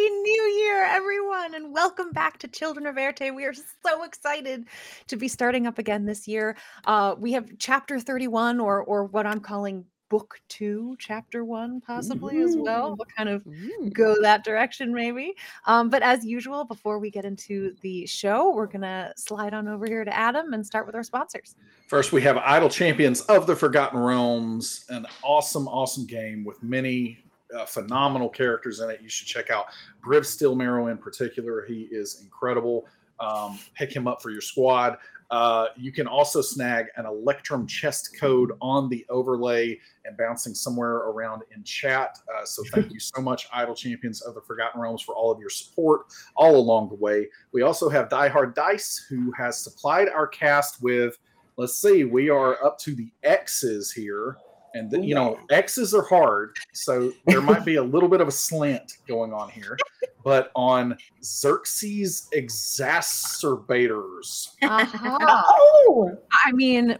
Happy New Year, everyone, and welcome back to Children of Erte. We are so excited to be starting up again this year. Uh, we have chapter 31, or or what I'm calling book two, chapter one, possibly as well. We'll kind of go that direction, maybe. Um, but as usual, before we get into the show, we're gonna slide on over here to Adam and start with our sponsors. First, we have Idle Champions of the Forgotten Realms, an awesome, awesome game with many uh, phenomenal characters in it. You should check out Briv Stillmarrow in particular. He is incredible. Um, pick him up for your squad. Uh, you can also snag an Electrum chest code on the overlay and bouncing somewhere around in chat. Uh, so thank you so much, Idle Champions of the Forgotten Realms, for all of your support all along the way. We also have Die Hard Dice, who has supplied our cast with, let's see, we are up to the X's here. And the, you know, X's are hard, so there might be a little bit of a slant going on here. But on Xerxes Exacerbators, Uh-huh. Oh, I mean,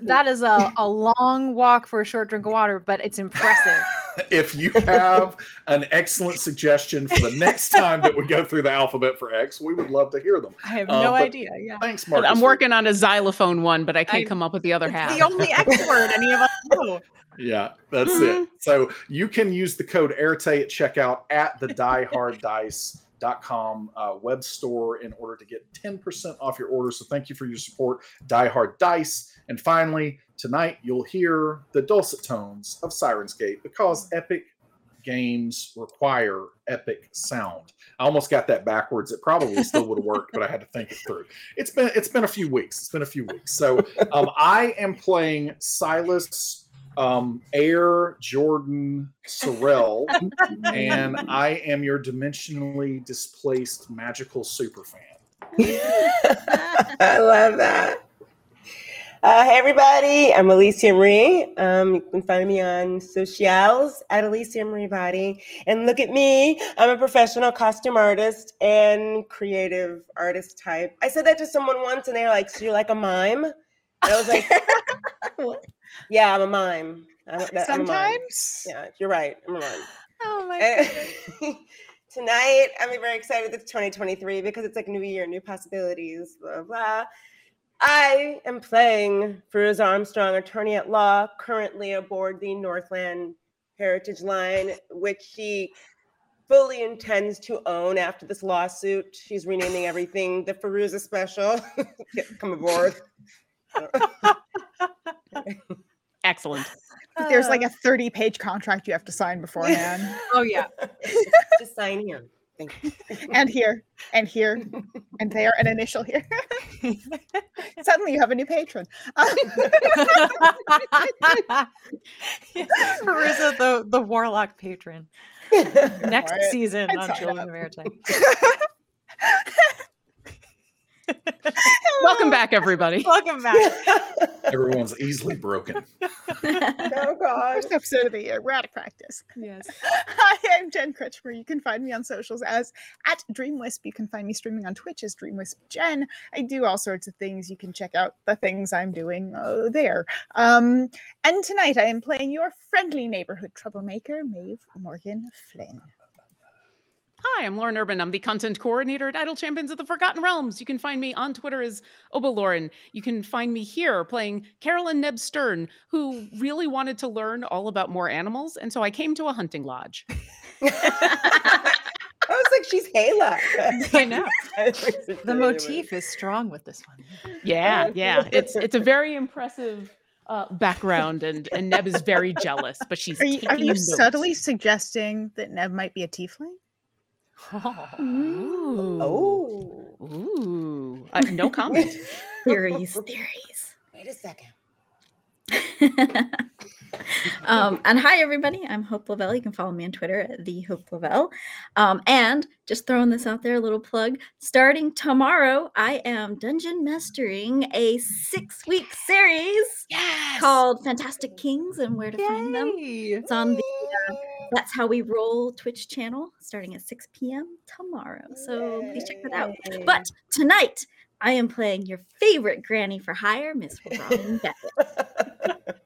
that is a, a long walk for a short drink of water, but it's impressive. If you have an excellent suggestion for the next time that we go through the alphabet for X, we would love to hear them. I have Uh, no idea. Yeah. Thanks, Marcus. I'm working on a xylophone one, but I can't I- come up with the other half. the only X word any of us know. Yeah, that's Mm-hmm. it. So you can use the code AirTay at checkout at the dieharddice.com uh, web store in order to get 10% off your order. So thank you for your support, Die Hard Dice. And finally, tonight you'll hear the dulcet tones of Sirenscape because epic games require epic sound. I almost got that backwards. It probably still would have worked, but I had to think it through. It's been it's been a few weeks. It's been a few weeks. So um, I am playing Silas um, Air Jordan Sorrell, and I am your dimensionally displaced magical super fan. I love that. Uh, hey, everybody. I'm Alicia Marie. Um, you can find me on socials at Alicia Marie Body. And look at me. I'm a professional costume artist and creative artist type. I said that to someone once, and they were like, So you're like a mime? And I was like, Yeah, I'm a mime. I'm, that- I'm a mime. Sometimes. Yeah, you're right. I'm a mime. Oh my Eh, Tonight, I'm very excited it's 2023 because it's like new year, new possibilities, blah, blah. I am playing Feruza Armstrong, attorney at law, currently aboard the Northland Heritage Line, which she fully intends to own after this lawsuit. She's renaming everything the Feruza Special. Come aboard. Excellent. There's like uh. a 30 page contract you have to sign beforehand. Oh yeah. Just sign here. Thank you. and here, and here, and there, an initial here. Suddenly you have a new patron. Marissa, the, the warlock patron. Next Alright, season I'd on sign Children up. of Airtime. Welcome back, everybody. Welcome back. Everyone's easily broken. oh, God. First episode of the year. We're out of practice. Yes. Hi, I'm Jen Kretchmer. You can find me on socials as at DreamWisp. You can find me streaming on Twitch as DreamWisp Jen. I do all sorts of things. You can check out the things I'm doing uh, there. Um, and tonight I am playing your friendly neighborhood troublemaker, Maeve Morgan Flynn. Hi, I'm Lauren Urban. I'm the content coordinator at Idle Champions of the Forgotten Realms. You can find me on Twitter as Oba Lauren. You can find me here playing Carolyn Neb Stern, who really wanted to learn all about more animals, and so I came to a hunting lodge. I was like, she's Hayla. I know. The motif is strong with this one. Yeah, yeah. It's it's a very impressive uh, background, and and Neb is very jealous, but she's Are you, are you subtly suggesting that Neb might be a tiefling? Ooh. Oh, Ooh. Uh, no comment. Theories, theories. wait a second. um, and hi, everybody. I'm Hope Lavelle. You can follow me on Twitter at the Hope Lavelle. Um, and just throwing this out there, a little plug. Starting tomorrow, I am dungeon mastering a six week series Yes. called Fantastic Kings and Where to Find Them. It's on the uh, That's How We Roll Twitch channel starting at 6 p.m. tomorrow. So please check that out. But tonight, I am playing your favorite granny for hire, Miss Robin Beckett.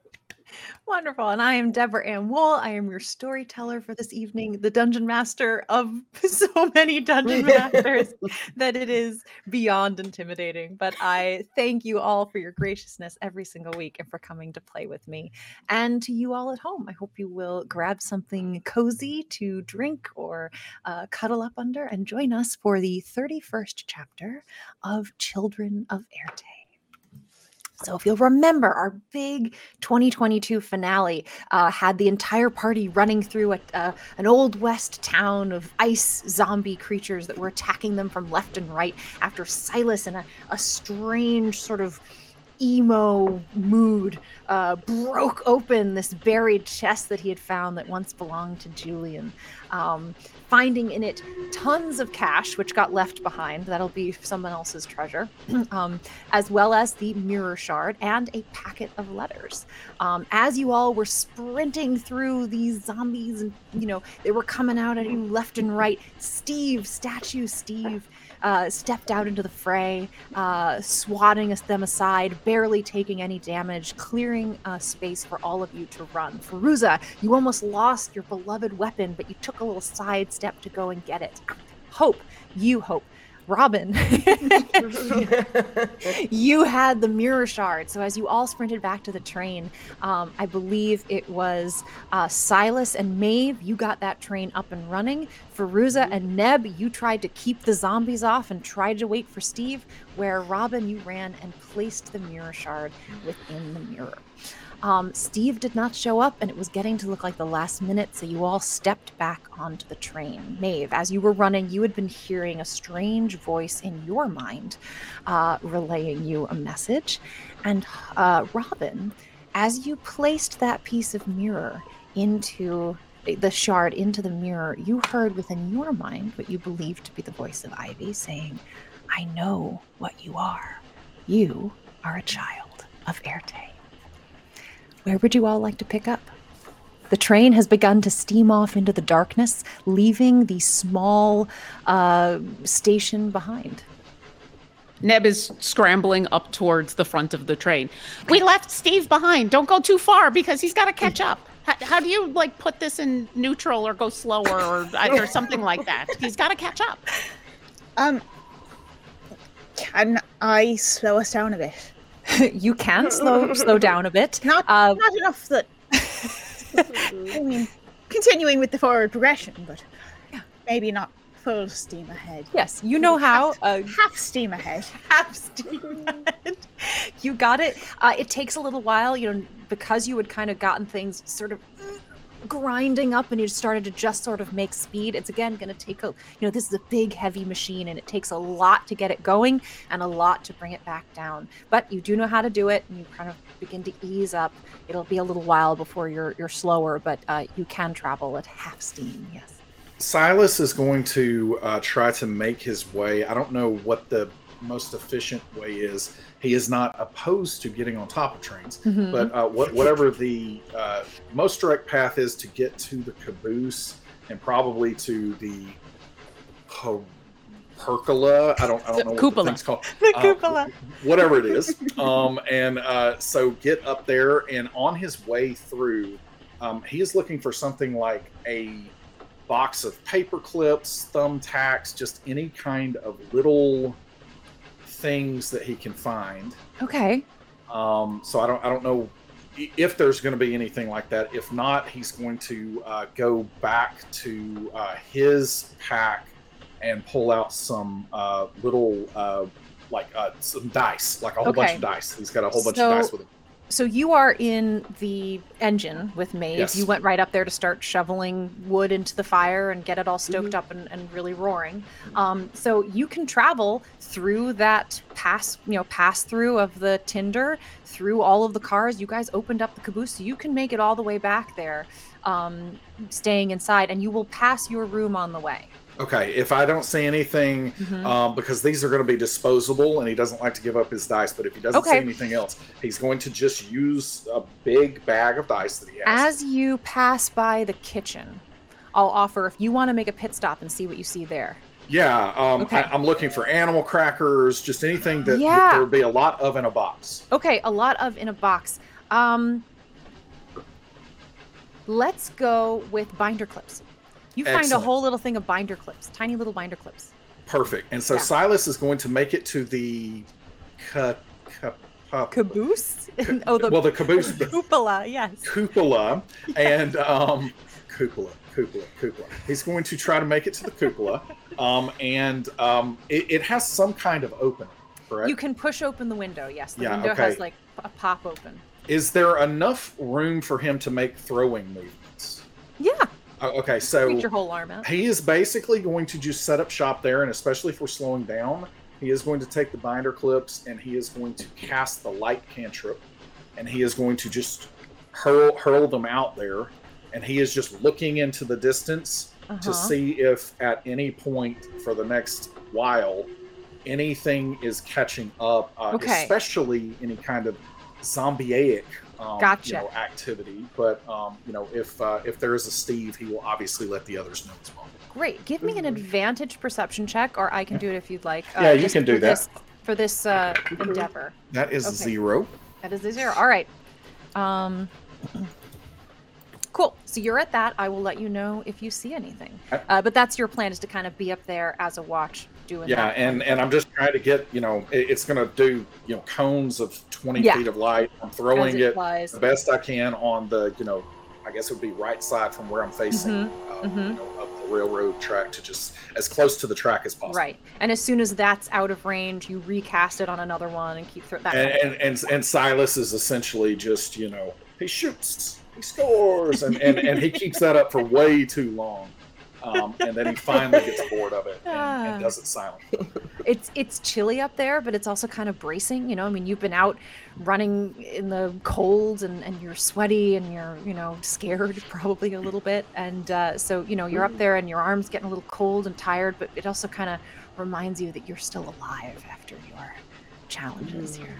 Wonderful. And I am Deborah Ann Woll. I am your storyteller for this evening, the dungeon master of so many dungeon masters that it is beyond intimidating. But I thank you all for your graciousness every single week and for coming to play with me. And to you all at home, I hope you will grab something cozy to drink or uh, cuddle up under and join us for the 31st chapter of Children of Erte. So, if you'll remember, our big 2022 finale uh, had the entire party running through a, uh, an old west town of ice zombie creatures that were attacking them from left and right after Silas, and a, a strange sort of emo mood, uh, broke open this buried chest that he had found that once belonged to Julian, um, finding in it tons of cash, which got left behind. That'll be someone else's treasure, um, as well as the mirror shard and a packet of letters. Um, as you all were sprinting through these zombies, and you know they were coming out at you left and right, Steve, statue Steve. Uh, stepped out into the fray, uh, swatting them aside, barely taking any damage, clearing uh, space for all of you to run. Feruza, you almost lost your beloved weapon, but you took a little side step to go and get it. Hope, you hope. Robin, you had the mirror shard. So as you all sprinted back to the train, um, I believe it was uh, Silas and Maeve. You got that train up and running. Feruza and Neb, you tried to keep the zombies off and tried to wait for Steve. Where Robin, you ran and placed the mirror shard within the mirror. Um, Steve did not show up, and it was getting to look like the last minute, so you all stepped back onto the train. Maeve, as you were running, you had been hearing a strange voice in your mind uh, relaying you a message. And uh, Robin, as you placed that piece of mirror into the shard into the mirror, you heard within your mind what you believed to be the voice of Ivy saying, I know what you are. You are a child of Erte. Where would you all like to pick up? The train has begun to steam off into the darkness, leaving the small uh, station behind. Neb is scrambling up towards the front of the train. We left Steve behind. Don't go too far because he's got to catch up. How, how do you like put this in neutral or go slower or or something like that? He's got to catch up. Um, can I slow us down a bit? you can slow slow down a bit. Not Uh, not enough that. I mean, continuing with the forward progression, but maybe not full steam ahead. yes, you know how. Uh, Half steam ahead. half steam. ahead. you got it. Uh, it takes a little while, you know, because you had kind of gotten things sort of grinding up and you started to just sort of make speed. It's again going to take a, you know, this is a big, heavy machine and it takes a lot to get it going and a lot to bring it back down. But you do know how to do it and you kind of begin to ease up. It'll be a little while before you're you're slower, but uh, you can travel at half steam. Yes. Silas is going to uh, try to make his way. I don't know what the most efficient way is. He is not opposed to getting on top of trains, Mhm. but uh, what, whatever the uh, most direct path is to get to the caboose and probably to the per- pergola. I don't, I don't know what the thing's called. The Uh, cupola. whatever it is. Um, and uh, so get up there, and on his way through, um, he is looking for something like a box of paper clips, thumbtacks, just any kind of little things that he can find. Okay. Um, so I don't I don't know if there's going to be anything like that. If not, he's going to uh, go back to uh, his pack and pull out some uh, little uh, like uh, some dice, like a whole bunch of dice. He's got a whole bunch So- of dice with him. So you are in the engine with Maeve. Yes. You went right up there to start shoveling wood into the fire and get it all stoked Mm-hmm. up and, and really roaring. Um, so you can travel through that pass, you know, pass through of the tender, through all of the cars. You guys opened up the caboose, so you can make it all the way back there, um, staying inside, and you will pass your room on the way. Okay, if I don't see anything, Mhm. um, because these are going to be disposable, and he doesn't like to give up his dice. But if he doesn't see anything else, he's going to just use a big bag of dice that he has. As you pass by the kitchen, I'll offer if you want to make a pit stop and see what you see there. yeah, um, Okay. I, I'm looking for animal crackers, just anything that, that Yeah. there would be a lot of in a box. Okay, a lot of in a box. Um, let's go with binder clips. You find Excellent. a whole little thing of binder clips, tiny little binder clips. Perfect. And so Yeah. Silas is going to make it to the ca- ca- ca- Caboose? oh, the, well, the caboose, the cupola, yes. cupola, and um, cupola, cupola, cupola. He's going to try to make it to the cupola, um, and um, it, it has some kind of opening. Correct. You can push open the window, yes. The Yeah, window okay. has like a pop open. Is there enough room for him to make throwing movements? Uh, okay, so your whole arm out. he is basically going to just set up shop there, and especially if we're slowing down, he is going to take the binder clips and he is going to cast the light cantrip, and he is going to just hurl hurl them out there, and he is just looking into the distance to Uh-huh. see if at any point for the next while anything is catching up, uh, Okay. especially any kind of zombie um, Gotcha. you know, activity. But um, you know, if uh, if there is a Steve, he will obviously let the others know as well. Great. Give me an advantage perception check, or I can do it if you'd like. Yeah, you can do that. This, for this uh, endeavor. That is Okay. zero. That is a zero. All right. Um, cool. So you're at that. I will let you know if you see anything. Uh, but that's your plan is to kind of be up there as a watch doing Yeah, that. and and I'm just trying to get you know, it, it's gonna do you know cones of 20 Yeah. feet of light. I'm throwing it it the best I can on the you know, I guess it would be right side from where I'm facing Mhm, uh, mhm. You know, up the railroad track to just as close to the track as possible. Right. And as soon as that's out of range, you recast it on another one and keep through that. and, kind and and and Silas is essentially just you know he shoots, he scores, and and, and he keeps that up for way too long, um, and then he finally gets bored of it and, Ah. and does it silently. it's it's chilly up there, but it's also kind of bracing. You know, I mean, you've been out running in the cold, and and you're sweaty, and you're you know scared probably a little bit, and uh, so you know you're up there, and your arms getting a little cold and tired, but it also kind of reminds you that you're still alive after your challenges here.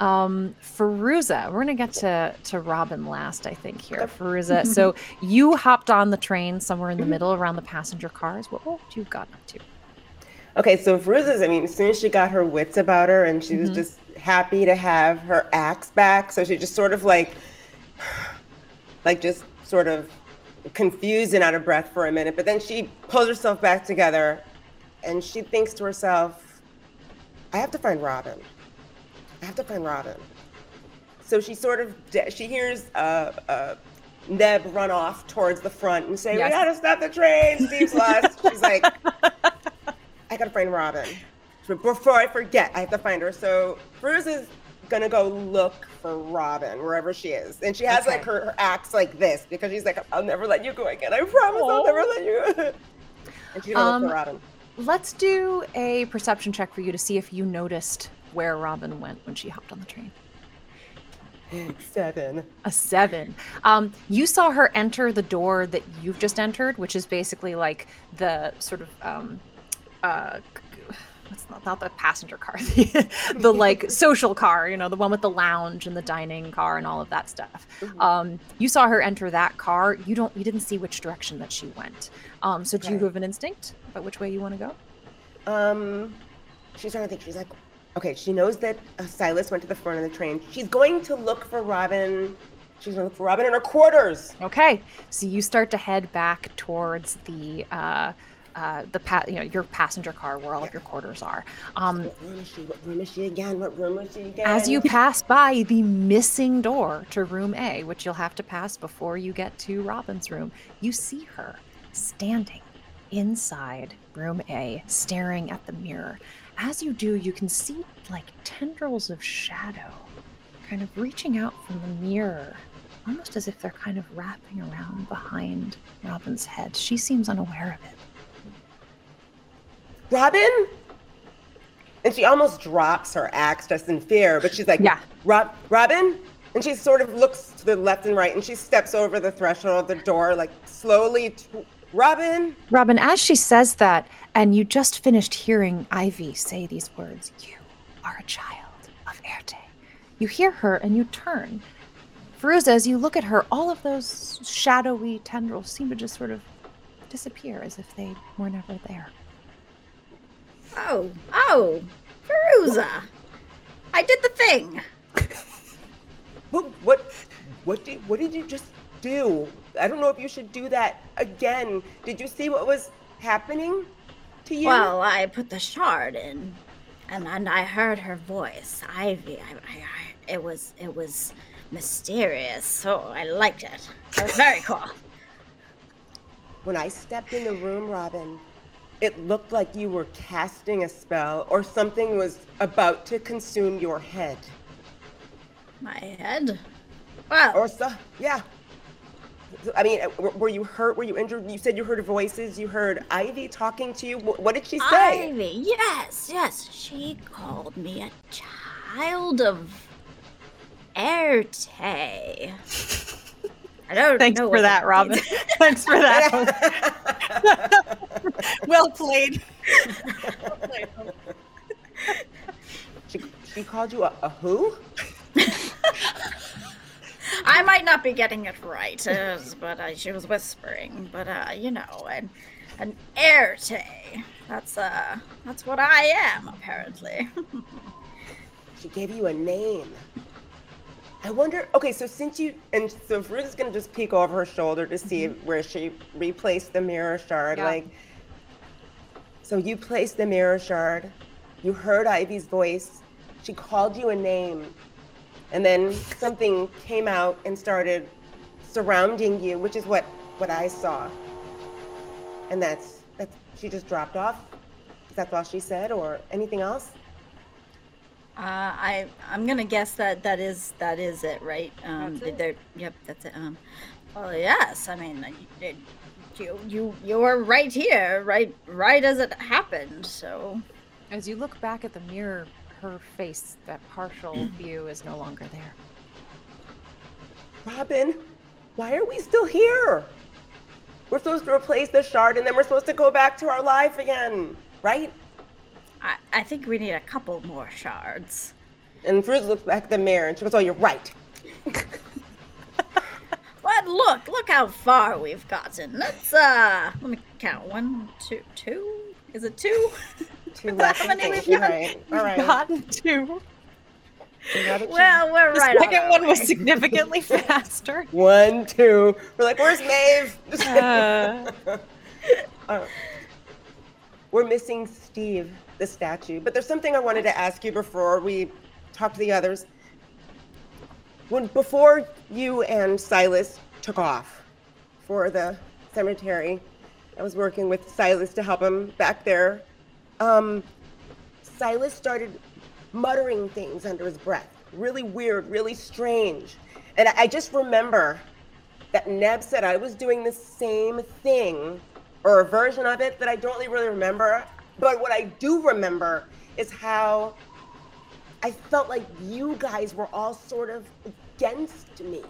Um, Feruza, we're gonna get to to Robin last, I think here. Feruza, so you hopped on the train somewhere in the middle around the passenger cars. What what you gotten up to? Okay, so Feruza's, I mean, as soon as she got her wits about her and she was Mhm. just happy to have her axe back, so she just sort of like, like just sort of confused and out of breath for a minute, but then she pulls herself back together and she thinks to herself, I have to find Robin. I have to find Robin. So she sort of, she hears uh, uh, Neb run off towards the front and say, Yes. we gotta stop the train, Steve's lost. She's like, I gotta find Robin. But before I forget, I have to find her. So Bruce is gonna go look for Robin wherever she is, and she has like her, her axe like this because she's like, "I'll never let you go again. I promise, I'll never let you." and she's gonna Um, look for Robin. Let's do a perception check for you to see if you noticed where Robin went when she hopped on the train. Seven. A seven. Um, you saw her enter the door that you've just entered, which is basically like the sort of um, uh, what's not, not the passenger car, the, the like social car, you know, the one with the lounge and the dining car and all of that stuff. Um, you saw her enter that car. You don't, you didn't see which direction that she went. Um, so do you have an instinct about which way you want to go? Um, she's trying to think. She's like, okay, she knows that uh, Silas went to the front of the train. She's going to look for Robin She's gonna look for Robin in her quarters. Okay, so you start to head back towards the uh, uh, the pa- you know your passenger car where all of your quarters are. Um, What room is she? What room is she again? What room is she again? as you pass by the missing door to room A, which you'll have to pass before you get to Robin's room, you see her standing inside room A, staring at the mirror. As you do, you can see like tendrils of shadow kind of reaching out from the mirror, almost as if they're kind of wrapping around behind Robin's head. She seems unaware of it. Robin? And she almost drops her axe just in fear, but she's like, Yeah. Rob, Robin? And she sort of looks to the left and right and she steps over the threshold of the door, like slowly. Robin? Robin, as she says that, and you just finished hearing Ivy say these words, you are a child of Erte. You hear her and you turn. Feruza, as you look at her, all of those shadowy tendrils seem to just sort of disappear as if they were never there. Oh, oh, Feruza. I did the thing. What, what, what did, what did you just do? I don't know if you should do that again. Did you see what was happening to you? Well, I put the shard in, and and I heard her voice, Ivy. I, I, I, it was it was mysterious, so I liked it. It was very cool. When I stepped in the room, Robin, it looked like you were casting a spell or something was about to consume your head. My head. Well, Or so, yeah. I mean, uh, were were you hurt? Were you injured? You said you heard voices. You heard Ivy talking to you. What did she say? Ivy. Yes, yes. She called me a child of Erte. I don't Thanks know for what that, Robin. Thanks for that. well played. she, she called you a, a who? I might not be getting it right, uh, but uh, she was whispering. But uh, you know, an an Erte. That's uh, that's what I am apparently. She gave you a name. I wonder. Okay, so since you and so Ruth is gonna just peek over her shoulder to see where she replaced the mirror shard. Yeah. Like, so you placed the mirror shard. You heard Ivy's voice. She called you a name, and then something came out and started surrounding you, which is what what I saw. And that's that's she just dropped off. That's all she said, or anything else? Uh, I I'm gonna guess that that is that is it, right? Um, That's it? Yep, that's it. Um, well, yes. I mean, uh, you you you you were right here, right right as it happened. So As you look back at the mirror, her face, that partial view, is no longer there. Robin, why are we still here? We're supposed to replace the shard and then we're supposed to go back to our life again, right? I I think we need a couple more shards. And Fruit looks back at the mirror and she goes, Oh, you're right. But look, look how far we've gotten. Let's uh, let me count. One, two, two. Is it two? Two left. How many we've right. All right. Gotten two. We got. Well, we're The right. on second our one was significantly faster. One, two. We're like, Where's Maeve? Uh, Uh, we're missing Steve, the statue. But there's something I wanted to ask you before we talk to the others. When before you and Silas took off for the cemetery, I was working with Silas to help him back there. Um, Silas started muttering things under his breath, really weird, really strange. And I, I just remember that Neb said I was doing the same thing or a version of it that I don't really remember. But what I do remember is how I felt like you guys were all sort of against me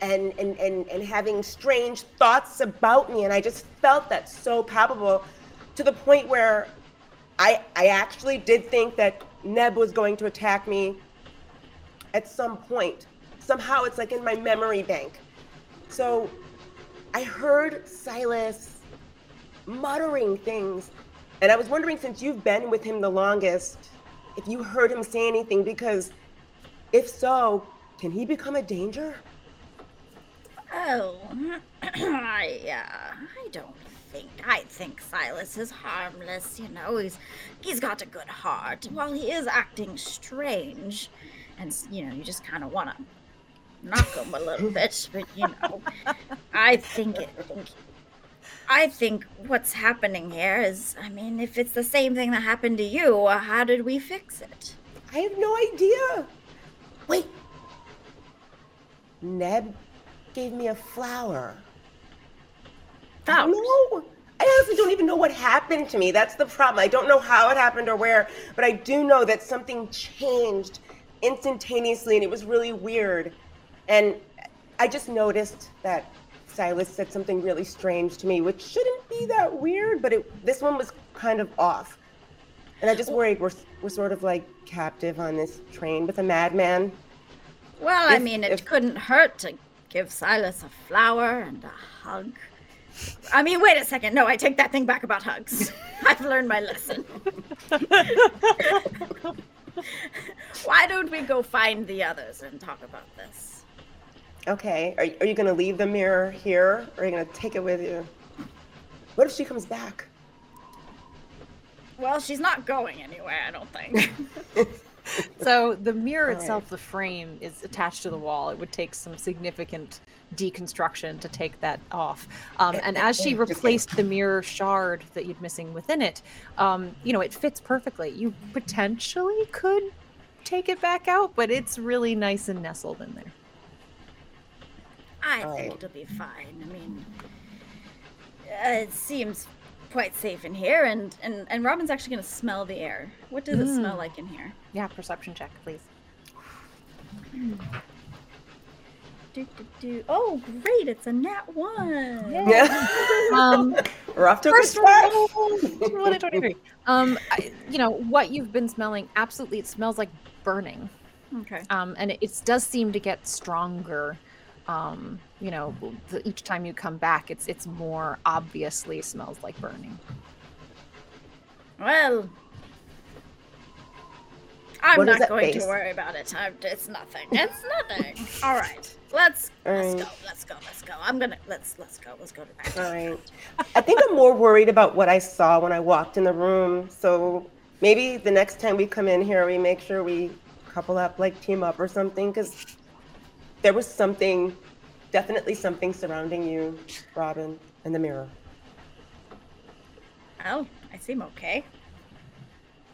and, and, and, and having strange thoughts about me. And I just felt that so palpable to the point where I, I actually did think that Neb was going to attack me at some point. Somehow it's like in my memory bank. So I heard Silas muttering things. And I was wondering, since you've been with him the longest, if you heard him say anything, because if so, can he become a danger? Oh, I, uh, I don't think. I think Silas is harmless. You know, he's he's got a good heart. While he is acting strange, and you know, you just kind of want to knock him a little bit. But you know, I think it. Think, I think what's happening here is, I mean, if it's the same thing that happened to you, how did we fix it? I have no idea. Wait. Neb gave me a flower. No. I honestly don't even know what happened to me. That's the problem. I don't know how it happened or where, but I do know that something changed instantaneously and it was really weird. And I just noticed that Silas said something really strange to me, which shouldn't be that weird, but it, this one was kind of off. And I just worried we're, we're sort of like captive on this train with a madman. Well, I mean, it if- couldn't hurt to give Silas a flower and a hug. I mean, wait a second. No, I take that thing back about hugs. I've learned my lesson. Why don't we go find the others and talk about this? Okay. Are, are you going to leave the mirror here or are you going to take it with you? What if she comes back? Well, she's not going anywhere, I don't think. So the mirror Alright. itself, the frame, is attached to the wall. It would take some significant deconstruction to take that off. Um, and as she replaced the mirror shard that you'd missing within it, um, you know, it fits perfectly. You potentially could take it back out, but it's really nice and nestled in there. I think it'll be fine. I mean, uh, it seems quite safe in here, and, and, and Robin's actually going to smell the air. What does it smell Mm. like in here? Yeah, perception check, please. Do, do, do. Oh, great! It's a nat one. Yeah. Um, We're off to a good First start. Um, I, you know what you've been smelling. Absolutely, it smells like burning. Okay. Um, and it, it does seem to get stronger. Um, you know, the, each time you come back, it's it's more obviously smells like burning. Well, I'm What not going face? to worry about it. I'm, it's nothing. It's nothing. All right, let's All let's go. Let's go. Let's go. I'm gonna let's let's go. Let's go to bed. All right. I think I'm more worried about what I saw when I walked in the room. So maybe the next time we come in here, we make sure we couple up, like team up or something, because there was something, definitely something surrounding you, Robin, in the mirror. Oh, I seem okay.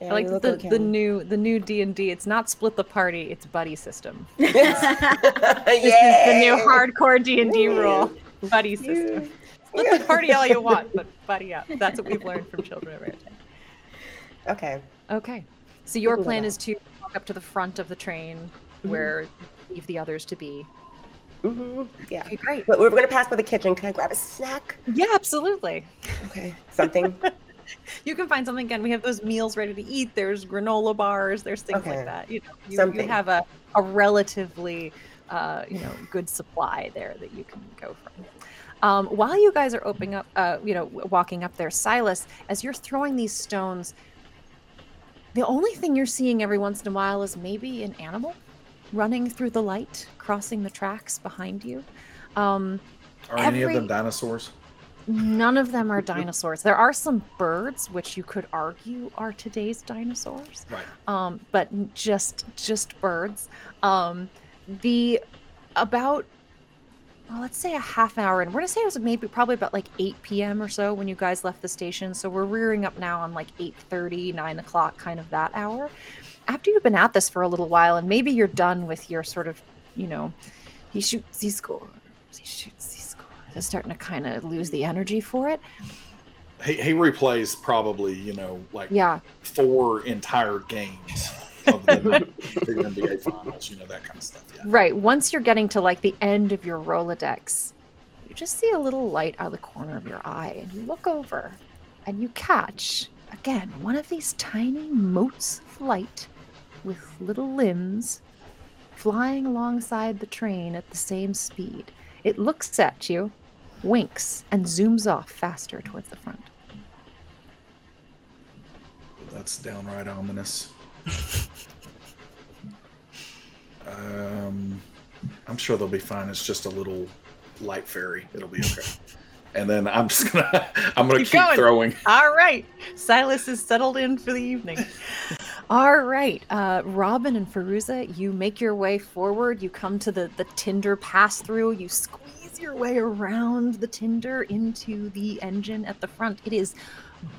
Yeah, I like the, okay. the new the new D and D. It's not split the party. It's buddy system. This is the new hardcore D and D rule. Buddy system. Split the party all you want, but buddy up. That's what we've learned from Children of. Okay. Okay. So your plan is to walk up to the front of the train where leave the others to be. hmm Yeah. Okay, great. But we're gonna pass by the kitchen. Can I grab a snack? Yeah, absolutely. Okay. Something. You can find something again. We have those meals ready to eat. There's granola bars. There's things Okay. like that. You know, you, you have a, a relatively, uh, you know, good supply there that you can go from. Um, while you guys are opening up, uh, you know, walking up there, Silas, as you're throwing these stones, the only thing you're seeing every once in a while is maybe an animal running through the light, crossing the tracks behind you. Um, Are any of them dinosaurs? None of them are dinosaurs. There are some birds, which you could argue are today's dinosaurs, Right. um, but just just birds. Um, the about well, let's say a half hour, and we're gonna say it was maybe probably about like 8 p.m. or so when you guys left the station. So we're rearing up now on like 8:30, 9 o'clock, kind of that hour. After you've been at this for a little while, and maybe you're done with your sort of, you know, he shoots, he scores, he shoots, he Is starting to kind of lose the energy for it. He, he replays probably, you know, like Yeah, four entire games of the, the NBA finals, you know, that kind of stuff. Yeah. right. Once you're getting to like the end of your Rolodex, you just see a little light out of the corner of your eye, and you look over, and you catch again one of these tiny motes of light with little limbs flying alongside the train at the same speed. It looks at you, winks, and zooms off faster towards the front. That's downright ominous. um, I'm sure they'll be fine. It's just a little light fairy. It'll be okay. and then I'm just gonna I'm gonna Keep keep, throwing. All right. Silas is settled in for the evening. All right. Uh, Robin and Feruza, you make your way forward. You come to the, the tender pass through. You squeeze your way around the tender into the engine at the front. It is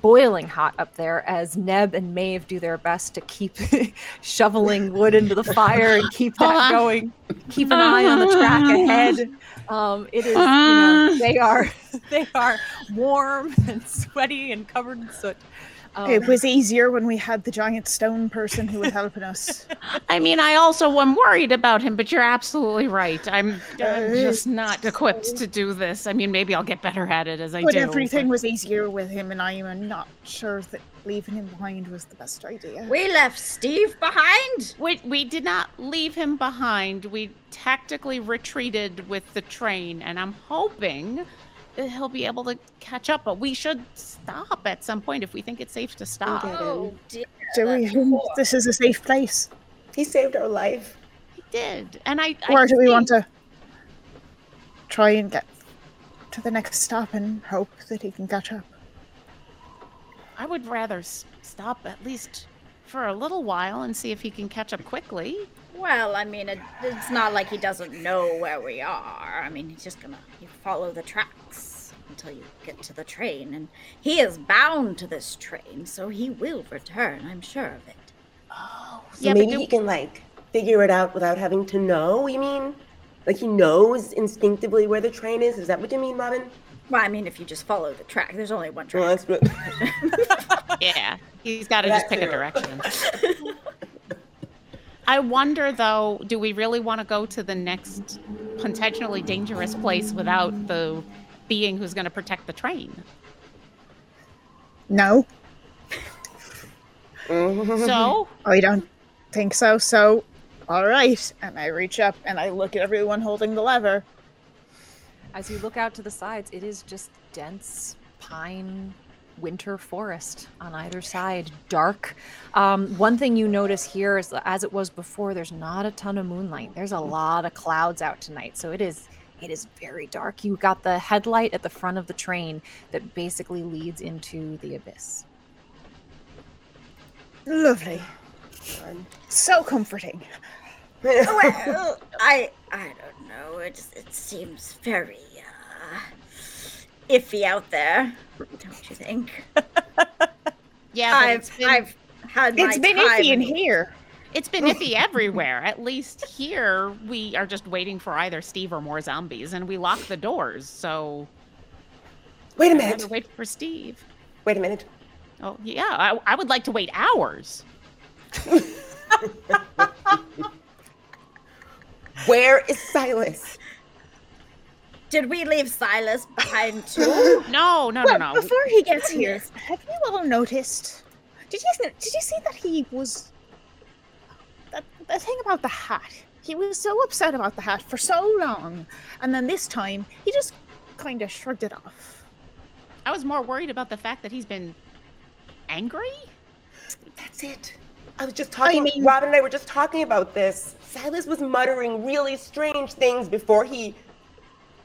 boiling hot up there as Neb and Maeve do their best to keep shoveling wood into the fire and keep that uh-huh. going. Keep an eye on the track uh-huh. ahead. Um, it is, you know, uh-huh. they are they are warm and sweaty and covered in soot. Um, it was easier when we had the giant stone person who was helping us. I mean, I also am worried about him, but you're absolutely right. I'm, I'm Uh, just not equipped to do this. I mean, maybe I'll get better at it as I do. But do. everything was easier with him, and I am not sure that leaving him behind was the best idea. We left Steve behind. We, we did not leave him behind. We tactically retreated with the train, and I'm hoping that Uh, he'll be able to catch up. But we should stop at some point if we think it's safe to stop. Oh dear. Do we think this is a safe place? He saved our life. He did, and I. I Or do we want to try and get to the next stop and hope that he can catch up? I would rather stop at least for a little while and see if he can catch up quickly. Well, I mean, it, it's not like he doesn't know where we are. I mean, he's just gonna you follow the tracks until you get to the train, and he is bound to this train, so he will return. I'm sure of it. Oh, So yeah, maybe do- he can like figure it out without having to know. You mean, like he knows instinctively where the train is? Is that what you mean, Robin? Well, I mean, if you just follow the track, there's only one Well, track. that's what. yeah, he's got to just pick a direction. I wonder though, do we really want to go to the next potentially dangerous place without the being who's going to protect the train? No, mm-hmm. So, I don't think so. So, all right. And I reach up and I look at everyone holding the lever. As you look out to the sides, it is just dense pine winter forest on either side, dark. Um, one thing you notice here is, as it was before, there's not a ton of moonlight. There's a lot of clouds out tonight, so it is it is very dark. You got the headlight at the front of the train that basically leads into the abyss. Lovely. So comforting. well, I I don't know. It it seems very uh, iffy out there, don't you think? yeah, I've it's been, I've had It's my been time iffy in here. it's been iffy everywhere. At least here, we are just waiting for either Steve or more zombies, and we lock the doors. So, Wait a I'd minute. wait for Steve. Wait a minute. Oh, yeah, I, I would like to wait hours. Where is Silas? Did we leave Silas behind too? No, no, well, no, no. before he gets here, have you all noticed? Did you did you see that he was that the thing about the hat? He was so upset about the hat for so long, and then this time he just kind of shrugged it off. I was more worried about the fact that he's been angry. That's it. I was just talking. I mean- Robin and I were just talking about this. Silas was muttering really strange things before he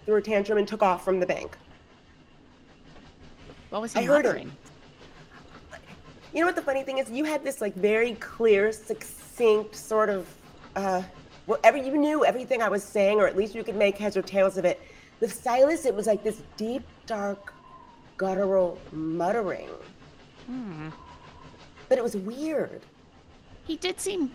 threw a tantrum and took off from the bank. What was he I heard him. You know what the funny thing is? You had this like very clear, succinct sort of, uh, whatever you knew everything I was saying, or at least you could make heads or tails of it. With Silas, it was like this deep, dark, guttural muttering. Hmm. But it was weird. He did seem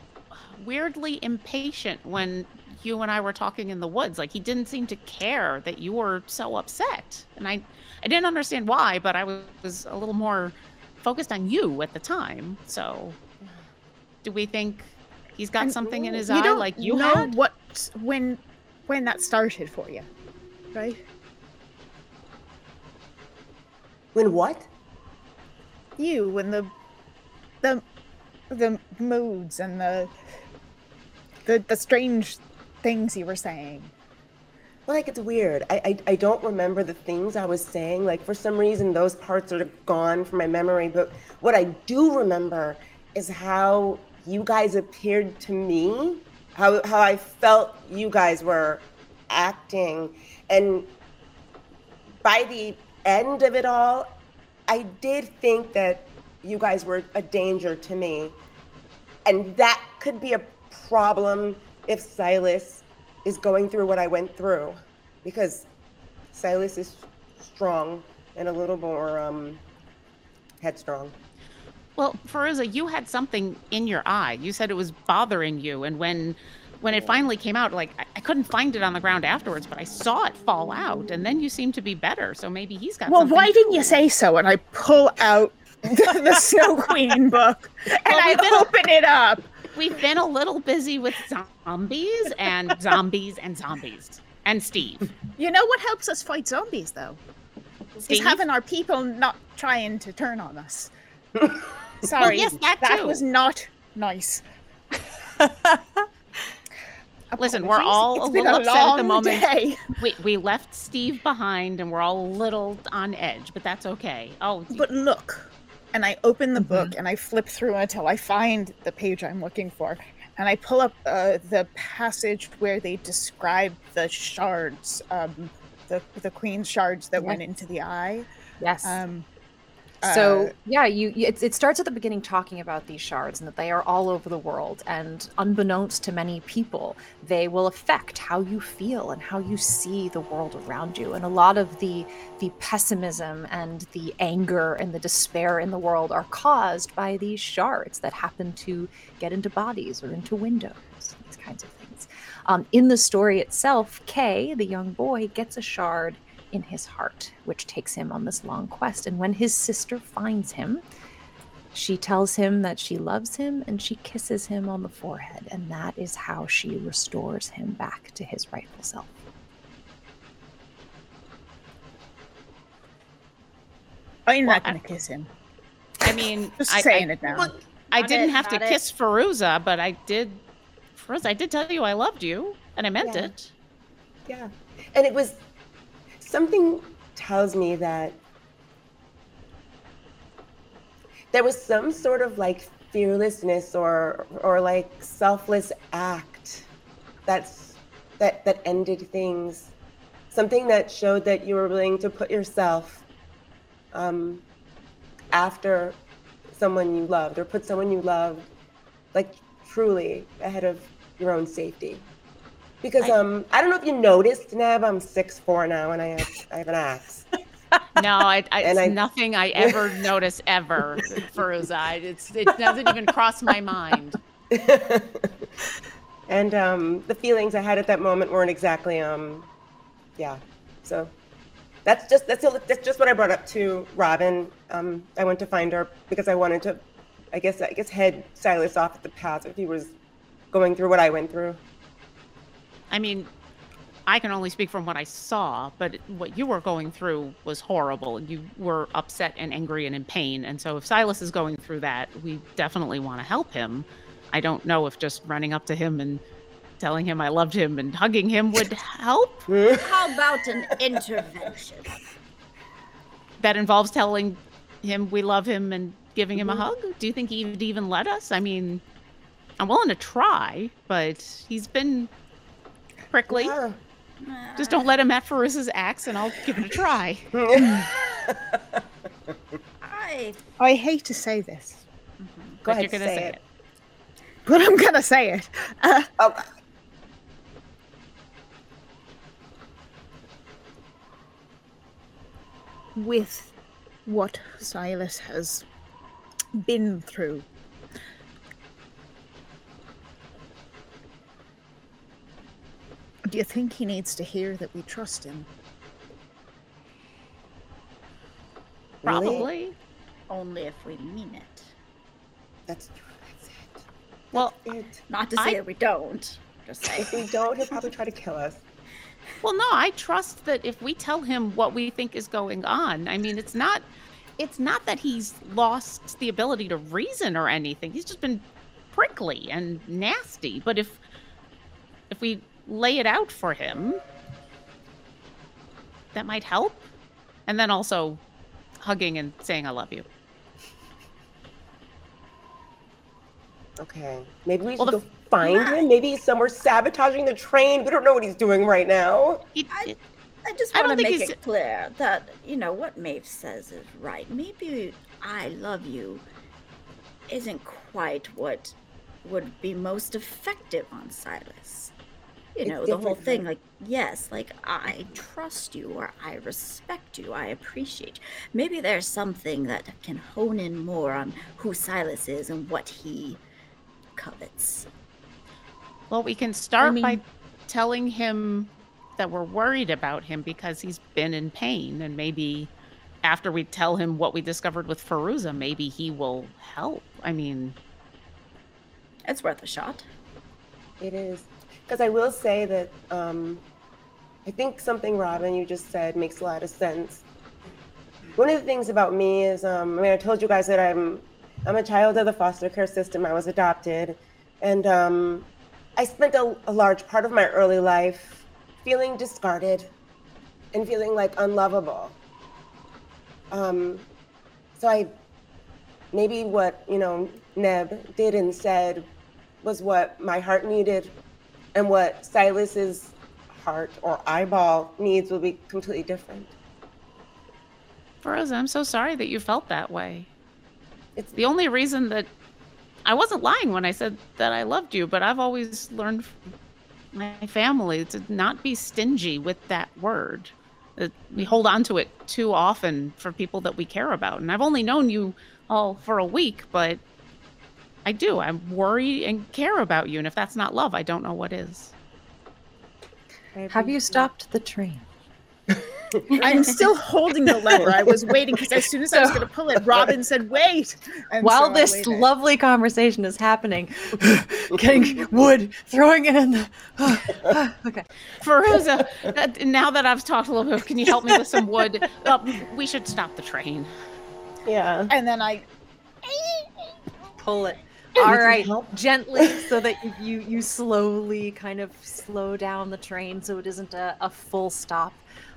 weirdly impatient when you and I were talking in the woods. Like he didn't seem to care that you were so upset, and I, I didn't understand why, but I was, was a little more focused on you at the time. So, do we think he's got And something in his you eye don't like you know had? what when when that started for you, right? When what? You when the the the moods and the the the strange things you were saying. Well, like it's weird. I, I I don't remember the things I was saying. Like for some reason, those parts are gone from my memory. But what I do remember is how you guys appeared to me, how how I felt you guys were acting. And by the end of it all, I did think that you guys were a danger to me. And that could be a problem if Silas is going through what I went through. Because Silas is strong and a little more um, headstrong. Well, Feruza, you had something in your eye. You said it was bothering you, and when when it finally came out, like I, I couldn't find it on the ground afterwards, but I saw it fall out, and then you seemed to be better. So maybe he's got. Something. Well, something why didn't you say so? And I pull out the, the Snow Queen book and Well, I we've been- open it up. We've been a little busy with zombies and zombies and zombies and Steve. You know what helps us fight zombies, though? Steve? Is having our people not trying to turn on us. Sorry, yes, that too. was not nice. Listen, we're all It's a little upset at the moment. day. We we left Steve behind, and we're all a little on edge, but that's okay. Oh, But look, and I open the Mm-hmm. book and I flip through until I find the page I'm looking for, and I pull up uh, the passage where they describe the shards, um, the the queen's shards that went into the eye. Yes. Um, so uh, yeah, you it, it starts at the beginning talking about these shards and that they are all over the world, and unbeknownst to many people, they will affect how you feel and how you see the world around you. And a lot of the the pessimism and the anger and the despair in the world are caused by these shards that happen to get into bodies or into windows, these kinds of things. Um, in the story itself, Kay, the young boy, gets a shard in his heart, which takes him on this long quest. And when his sister finds him, she tells him that she loves him and she kisses him on the forehead. And that is how she restores him back to his rightful self. I'm not Well, going to kiss him. I mean, Just I, saying I, it now. I didn't it, have to it. kiss Feruza, but I did. Feruza, I did tell you I loved you, and I meant Yeah. it. Yeah. And it was something tells me that there was some sort of like fearlessness or or like selfless act that's that that ended things. Something that showed that you were willing to put yourself um, after someone you loved or put someone you loved like truly ahead of your own safety. Because I- um, I don't know if you noticed, Neb. I'm six four now, and I have I have an axe. No, I, I, And it's I- nothing I ever notice ever, Feruza. I- It's, it doesn't even cross my mind. and um, the feelings I had at that moment weren't exactly um, yeah. So that's just that's that's just what I brought up to Robin. Um, I went to find her because I wanted to, I guess I guess head Silas off at the path if he was going through what I went through. I mean, I can only speak from what I saw, but what you were going through was horrible. You were upset and angry and in pain. And so if Silas is going through that, we definitely want to help him. I don't know if just running up to him and telling him I loved him and hugging him would help. How about an intervention? That involves telling him we love him and giving him a mm-hmm. hug. Do you think he would even let us? I mean, I'm willing to try, but he's been prickly. Yeah. Just don't let him at Feruza's axe and I'll give it a try. I I hate to say this, Go But ahead, you're gonna say, say it. it. but I'm going to say it. Uh, Oh, with what Silas has been through. Do you think he needs to hear that we trust him? Really? Probably. only if we mean it. that's true. that's it. Well, It. Not to say I- that we don't. Just say If we don't, he'll probably try to kill us. well, no, I trust that if we tell him what we think is going on, I mean, it's not it's not that he's lost the ability to reason or anything. He's just been prickly and nasty. But if if we lay it out for him, that might help. And then also hugging and saying I love you. Okay. Maybe we Well, should the go find him? Maybe he's somewhere sabotaging the train. We don't know what he's doing right now. He- I- I just want don't to make it clear that, you know, what Maeve says is right. Maybe I love you isn't quite what would be most effective on Silas. You know, the whole thing, like, yes, like I trust you or I respect you, I appreciate you. Maybe there's something that can hone in more on who Silas is and what he covets. Well, we can start by mean- telling him that we're worried about him because he's been in pain, and maybe after we tell him what we discovered with Feruza, maybe he will help. I mean, It's worth a shot. It is. Because I will say that um, I think something, Robin, you just said makes a lot of sense. One of the things about me is, um, I mean, I told you guys that I'm, I'm a child of the foster care system. I was adopted, and um, I spent a, a large part of my early life feeling discarded and feeling like unlovable. Um, so I, maybe what you know Neb did and said was what my heart needed, and what Silas's heart or eyeball needs will be completely different. Feruza, I'm so sorry that you felt that way. It's The only reason that I wasn't lying when I said that I loved you, but I've always learned from my family to not be stingy with that word. That we hold on to it too often for people that we care about. And I've only known you all for a week, but I do. I worry and care about you. And if that's not love, I don't know what is. Have you stopped the train? I'm still holding the lever. I was waiting because as soon as I was going to pull it, Robin said, "Wait." And While so this lovely conversation is happening, getting wood, throwing it in the. okay. Feruza, that, now that I've talked a little bit, can you help me with some wood? Uh, we should stop the train. yeah. and then I Pull it. All right, gently, so that you, you you slowly kind of slow down the train, so it isn't a, a full stop.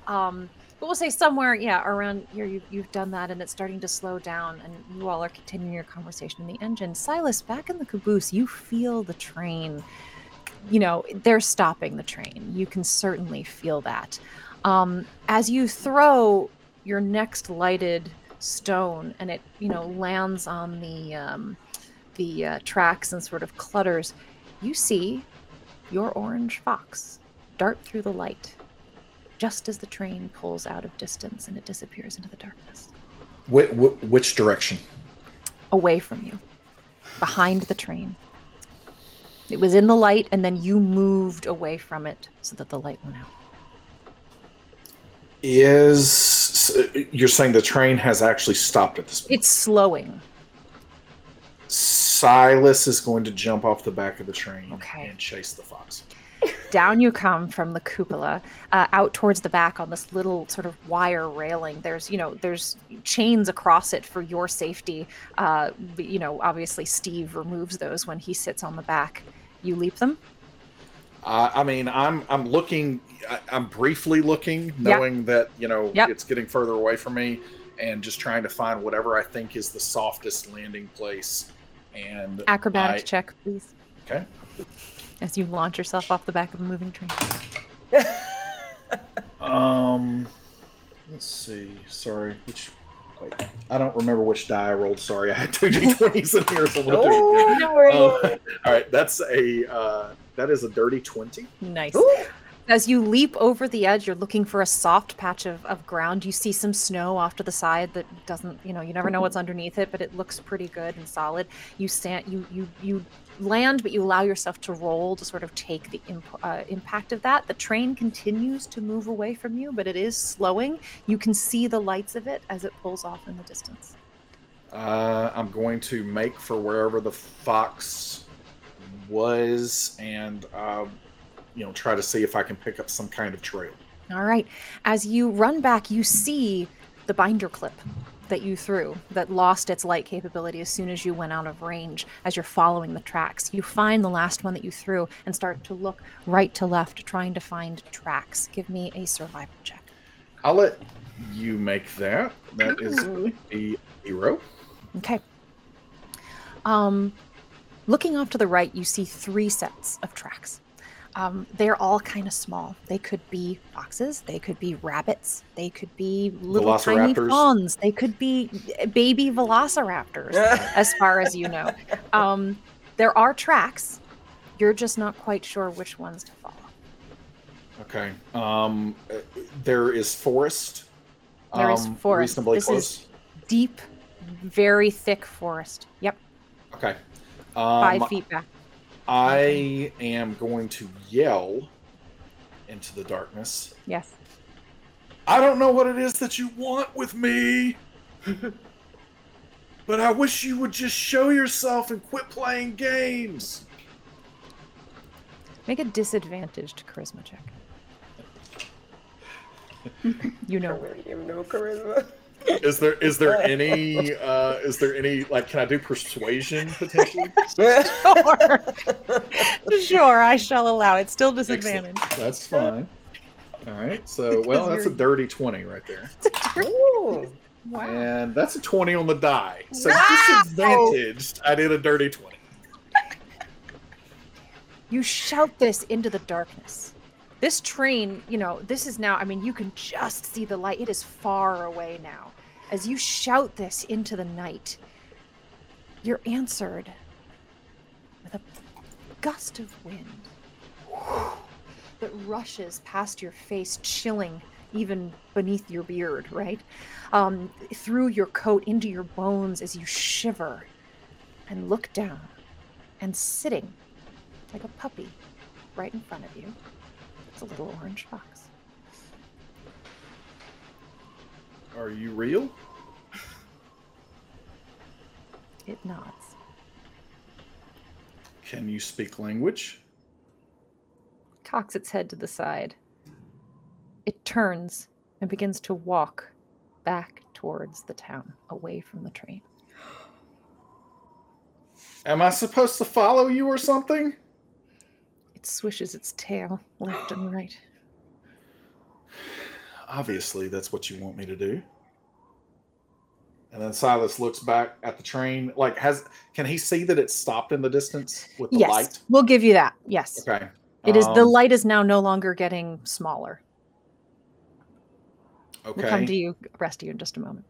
Um, but we'll say somewhere, yeah, around here, you've you've done that, and it's starting to slow down, and you all are continuing your conversation in the engine. Silas, back in the caboose, you feel the train. You know, they're stopping the train. You can certainly feel that. Um, as you throw your next lighted stone, and it you know lands on the um, the uh, tracks and sort of clutters, you see your orange fox dart through the light just as the train pulls out of distance and it disappears into the darkness. Wh- wh- which direction? Away from you, behind the train. It was in the light, and then you moved away from it so that the light went out. Is you're saying the train has actually stopped at this point? It's slowing. Silas is going to jump off the back of the train Okay. and chase the fox. Down you come from the cupola, uh, out towards the back on this little sort of wire railing. There's, you know, there's chains across it for your safety. Uh, but, you know, obviously Steve removes those when he sits on the back. You leap them. Uh, I mean, I'm I'm looking. I'm briefly looking, Yep. knowing that you know Yep. it's getting further away from me, and just trying to find whatever I think is the softest landing place. And Acrobatics I- check, please. Okay. As you launch yourself off the back of a moving train. Um, let's see. Sorry, which wait, I don't remember which die I rolled. Sorry, I had two d20s in here, so I'm gonna do it Oh, again. don't worry. Uh, all right, that's a uh, that is a dirty twenty. Nice. Ooh. As you leap over the edge, you're looking for a soft patch of, of ground. You see some snow off to the side that doesn't, you know, you never know what's underneath it, but it looks pretty good and solid. You stand, you you you land, but you allow yourself to roll to sort of take the imp- uh, impact of that. The train continues to move away from you, but it is slowing. You can see the lights of it as it pulls off in the distance. Uh, I'm going to make for wherever the fox was, and uh, you know, try to see if I can pick up some kind of trail. All right. As you run back, you see the binder clip that you threw that lost its light capability as soon as you went out of range as you're following the tracks. You find the last one that you threw and start to look right to left, trying to find tracks. Give me a survival check. I'll let you make that. That is a hero. Okay. Um looking off to the right, you see three sets of tracks. Um, they're all kind of small. They could be foxes, they could be rabbits, they could be little tiny fawns, they could be uh, baby velociraptors, as far as you know. Um, there are tracks. You're just not quite sure which ones to follow. Okay. Um, uh, there is forest. There is um, forest. Reasonably This close. is deep, very thick forest. Yep, Okay. five Um, feet back. I am going to yell into the darkness. Yes. I don't know what it is that you want with me, but I wish you would just show yourself and quit playing games. Make a disadvantaged charisma check. you know where. You have no charisma. Is there is there any uh is there any like can I do persuasion potentially? Sure. sure, I shall allow it. Still Excellent. That's fine. All right. So well that's a you're- dirty 20 right there. Ooh. Wow. And that's a 20 on the die. So Wow. disadvantaged, I did a dirty 20. You shout this into the darkness. This train, you know, this is now, I mean, you can just see the light. It is far away now. As you shout this into the night, you're answered with a gust of wind that rushes past your face, chilling even beneath your beard, right? Um, through your coat, into your bones as you shiver and look down. And sitting like a puppy right in front of you. It's a little orange fox. Are you real? It nods. Can you speak language? Cocks its head to the side. It turns and begins to walk back towards the town, away from the train. Am I supposed to follow you or something? It swishes its tail left and right. Obviously, that's what you want me to do. And then Silas looks back at the train. Like, has can he see that it's stopped in the distance with the yes, light? we'll give you that. Yes, Okay. it is. The Um, light is now no longer getting smaller. Okay. We'll come to you, rest of you, in just a moment.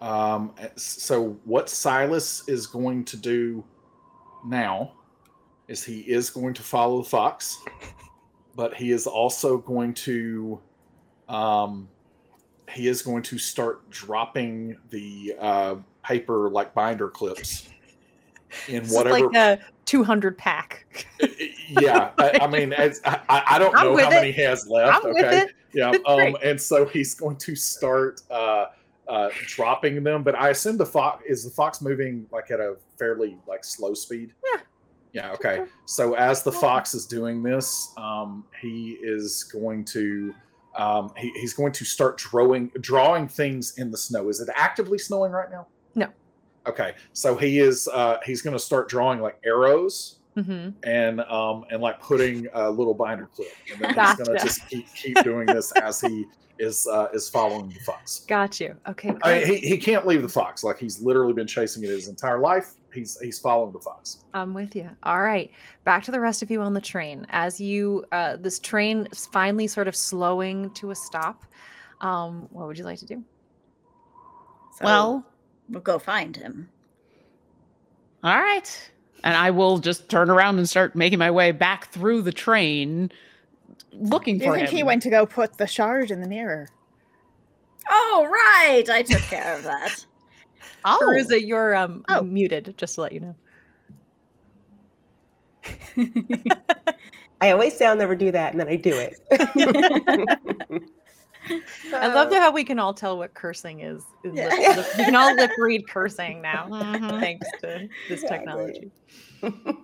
Um, so what Silas is going to do now is he is going to follow the fox, but he is also going to, um, he is going to start dropping the uh, paper like binder clips in This whatever. like a 200 pack. yeah, I, I mean, I I don't know how it. many he has left. I'm okay, yeah, um, and so he's going to start uh, uh, dropping them. But I assume the fox is the fox moving like at a fairly like slow speed. Yeah. Yeah. Okay. So as the fox is doing this, um, he is going to. Um, he, he's going to start drawing drawing things in the snow. Is it actively snowing right now? No. Okay, so he is. Uh, he's going to start drawing like arrows hmm and um and like putting a little binder clip and then he's gonna just keep keep doing this as he is uh is following the fox Got you. Okay. I mean, he, he can't leave the fox like he's literally been chasing it his entire life he's he's following the fox I'm with you. All right. Back to the rest of you on the train. As you, uh, this train is finally sort of slowing to a stop. Um, what would you like to do? So Well, we'll go find him. all right. And I will just turn around and start making my way back through the train looking Do you think him. he went to go put the shard in the mirror? Oh, right. I took care of that. Oh, Feruza, you're um, Oh. muted, just to let you know. I always say I'll never do that, and then I do it. I love how we can all tell what cursing is. is Yeah. lip- lip- we can all lip read cursing now, Mhm. thanks to this Exactly. technology.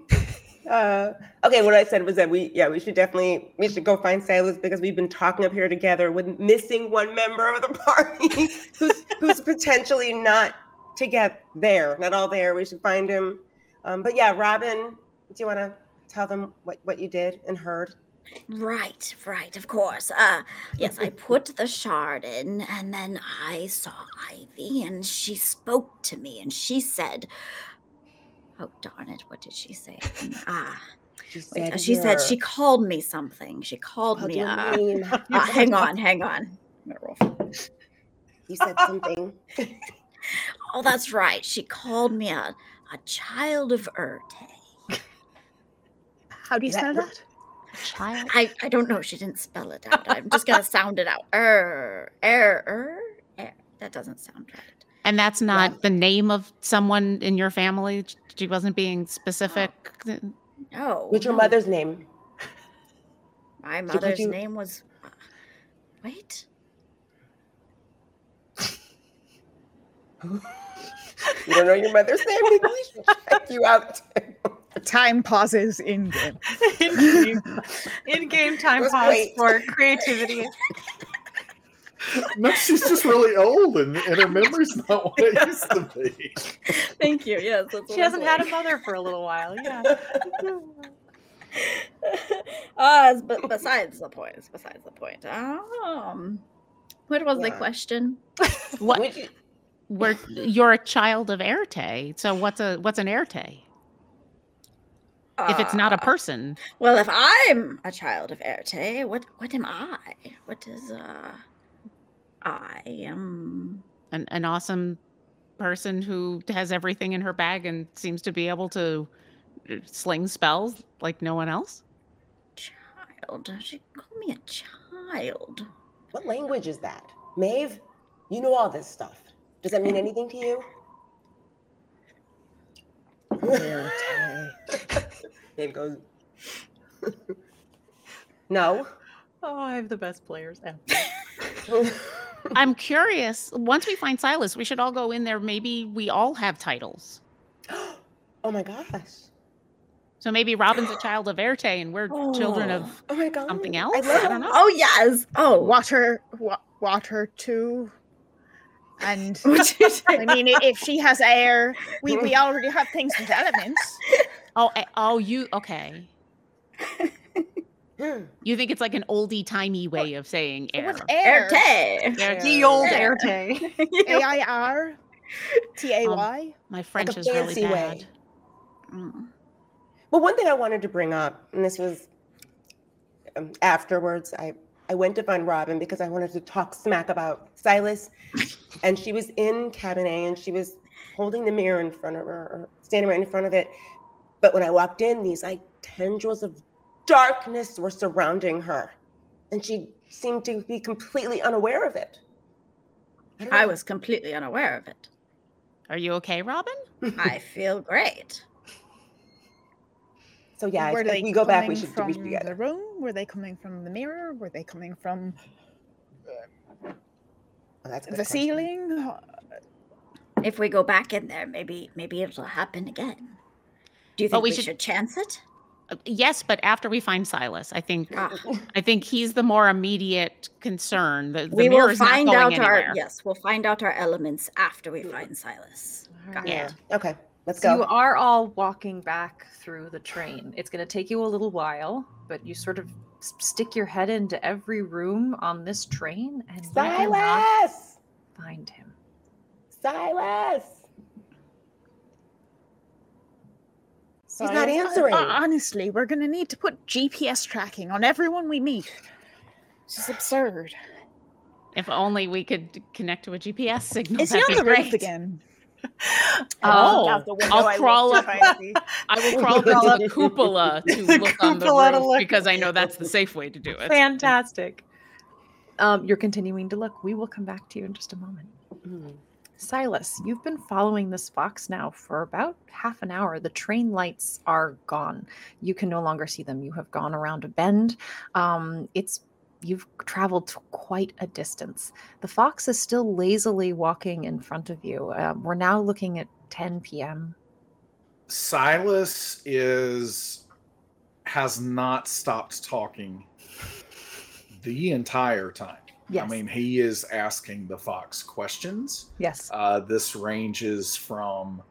Uh, okay, what I said was that we, yeah, we should definitely, we should go find Silas because we've been talking up here together with missing one member of the party who's who's potentially not to get there, not all there. We should find him. Um, but yeah, Robin, do you want to tell them what what you did and heard? Right, right, of course. Uh yes, I put the shard in and then I saw Ivy and she spoke to me and she said, Oh darn it! What did she say? Ah, She wait, said, she said she called me something. She called What me. do you Uh, mean? uh, hang on, hang on. I'm gonna roll. You said something. Oh, that's right. She called me a, a child of Erte. How do you spell that? Child. I, I don't know. She didn't spell it out. I'm just gonna sound it out. Er, er, er, er. That doesn't sound right. And that's not the name of someone in your family. She wasn't being specific. No. What's your no. mother's name? My mother's you- name was. uh, Wait. You don't know your mother's name? Maybe we should check you out. Time pauses in game. in-game, in-game time Just pause wait. for creativity. No, she's just really old and, and her memory's not what it used to be. Thank you. Yes, that's She hasn't had a mother for a little while. Yeah. Ah, uh, but besides the point. Besides the point. Um, what was the question? What? Would you- We're, you're a child of Erte. So what's a what's an Erte? If it's not a Uh, person, Well, if I'm a child of Erte, what what am I? What is uh I am an, an awesome person who has everything in her bag and seems to be able to uh, sling spells like no one else. child. She called me a child. What language is that? Maeve, you know all this stuff. Does that mean anything to you? Maeve goes, no. Oh, I have the best players ever. I'm curious. Once we find Silas, we should all go in there. Maybe we all have titles. oh my gosh. So maybe Robin's a child of Erte and we're children of Oh my god. something I else. love I don't know. Oh yes. Oh, Water, wa- water too. And What'd you say? I mean, if she has air, we, we already have things with elements. Oh, eh, oh, you okay? You think it's like an oldie timey way of saying air? With air. Erte. Air- The old Yeah. Erte. A I R T A Y. My French a is really fancy bad. way. Mm. Well, one thing I wanted to bring up, and this was um, afterwards, I, I went to find Robin because I wanted to talk smack about Silas. and she was in cabinet and she was holding the mirror in front of her, or standing right in front of it. But when I walked in, these like tendrils of darkness were surrounding her. And she seemed to be completely unaware of it. don't I was completely unaware of it. Are you okay, Robin? I feel great. So yeah, Were if, they we go back, we coming should do from it the room? Were they coming from the mirror? Were they coming from Oh, that's the question. ceiling? If we go back in there, maybe maybe it'll happen again. Do you think we we, should- should... chance it? Uh, Yes, but after we find Silas, I think Ah, I think he's the more immediate concern. The, the we will mirror's not find going out anywhere. our yes, we'll find out our elements after we find Silas. Got Yeah. it. Okay, let's So you are all walking back through the train. It's going to take you a little while, but you sort of stick your head into every room on this train and you cannot Silas! find him. Silas! So He's not answering. uh, honestly, we're going to need to put GPS tracking on everyone we meet. This is absurd. If only we could connect to a GPS signal. Is he on be the roof great. again? Oh, Out I'll crawl up. try and see. I will crawl up into the cupola to The look on the cupola roof because I know that's the safe way to do it. Fantastic. Um, you're continuing to look. We will come back to you in just a moment. Mhm. Silas, you've been following this fox now for about half an hour. The train lights are gone. You can no longer see them. You have gone around a bend. Um, it's you've traveled quite a distance. The fox is still lazily walking in front of you. Um, we're now looking at 10 p.m. Silas is has not stopped talking the entire time. Yes. I mean, he is asking the fox questions. yes. Uh, this ranges from,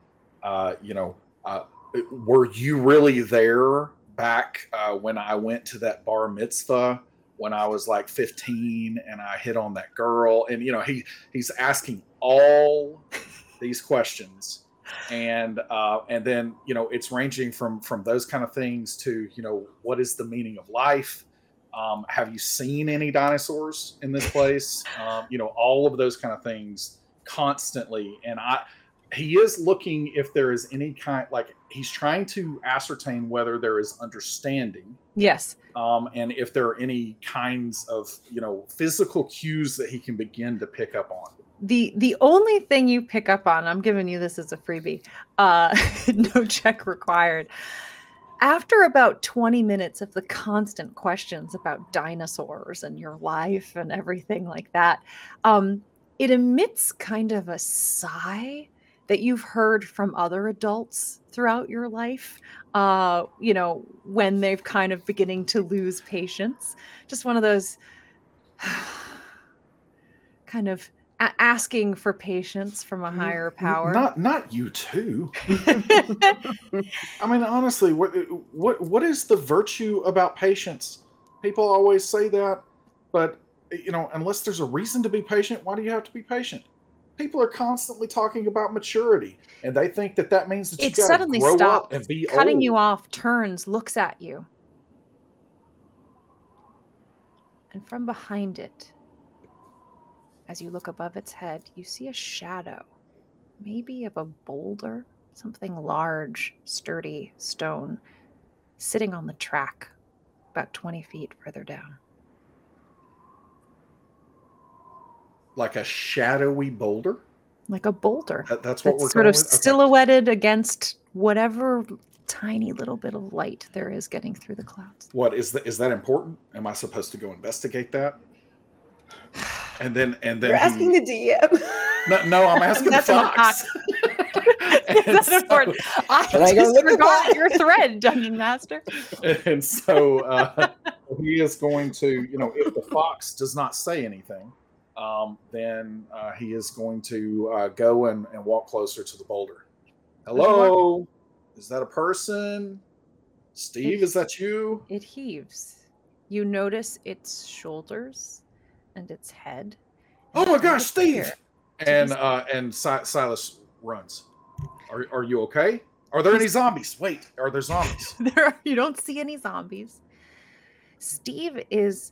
uh, you know, uh, were you really there back uh, when I went to that bar mitzvah when I was like 15 and I hit on that girl? And you know, he he's asking all these questions. And uh, and then you know it's ranging from from those kind of things to you know what is the meaning of life? Um, have you seen any dinosaurs in this place? Um, you know all of those kind of things constantly. And i he is looking if there is any kind like he's trying to ascertain whether there is understanding Yes. um, and if there are any kinds of you know physical cues that he can begin to pick up on The the only thing you pick up on, I'm giving you this as a freebie. Uh no check required. After about 20 minutes of the constant questions about dinosaurs and your life and everything like that, um, it emits kind of a sigh that you've heard from other adults throughout your life uh you know when they've kind of beginning to lose patience just one of those kind of a- asking for patience from a higher power not not you too I mean, honestly, what what what is the virtue about patience? People always say that, but you know, unless there's a reason to be patient, why do you have to be patient? People are constantly talking about maturity, and they think that that means that you it got to suddenly grow up stops and be cutting old. you off turns looks at you and from behind it as you look above its head you see a shadow maybe of a boulder something large sturdy stone sitting on the track about 20 feet further down like a shadowy boulder. like a boulder That, that's what that's we're sort of with? Okay. silhouetted against whatever tiny little bit of light there is getting through the clouds What is that? Is that important? Am I supposed to go investigate that? And then and then You're he- asking the DM. no, no, I'm asking the That's an fox. And That's so- important. I Can I just look forgot that? your thread, Dungeon Master. and so uh, he is going to, you know, if the fox does not say anything, um, then uh, he is going to uh, go and, and walk closer to the boulder. Hello, is that a person? Steve, is that you? It heaves. You notice its shoulders and its head. Oh my gosh, Steve! And uh, and si- Silas runs. Are are you okay? Are there any zombies? Wait, are there zombies? There, are- you don't see any zombies. Steve is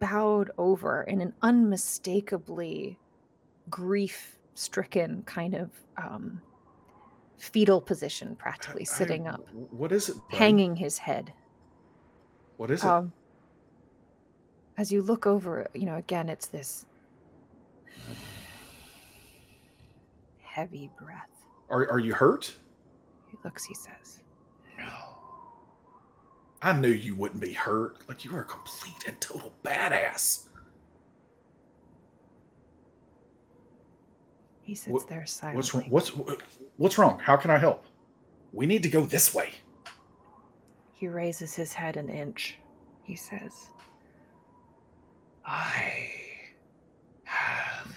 bowed over in an unmistakably grief-stricken kind of um, fetal position, practically I- sitting up, What is it? hanging his head. What is it? Um, as you look over, you know, again, it's this heavy breath. are are you hurt? He looks, he says, No. I knew you wouldn't be hurt. Like you were a complete and total badass. he sits What- there silently. What's wrong? What's what's wrong? How can I help? We need to go this way. He raises his head an inch. He says, I have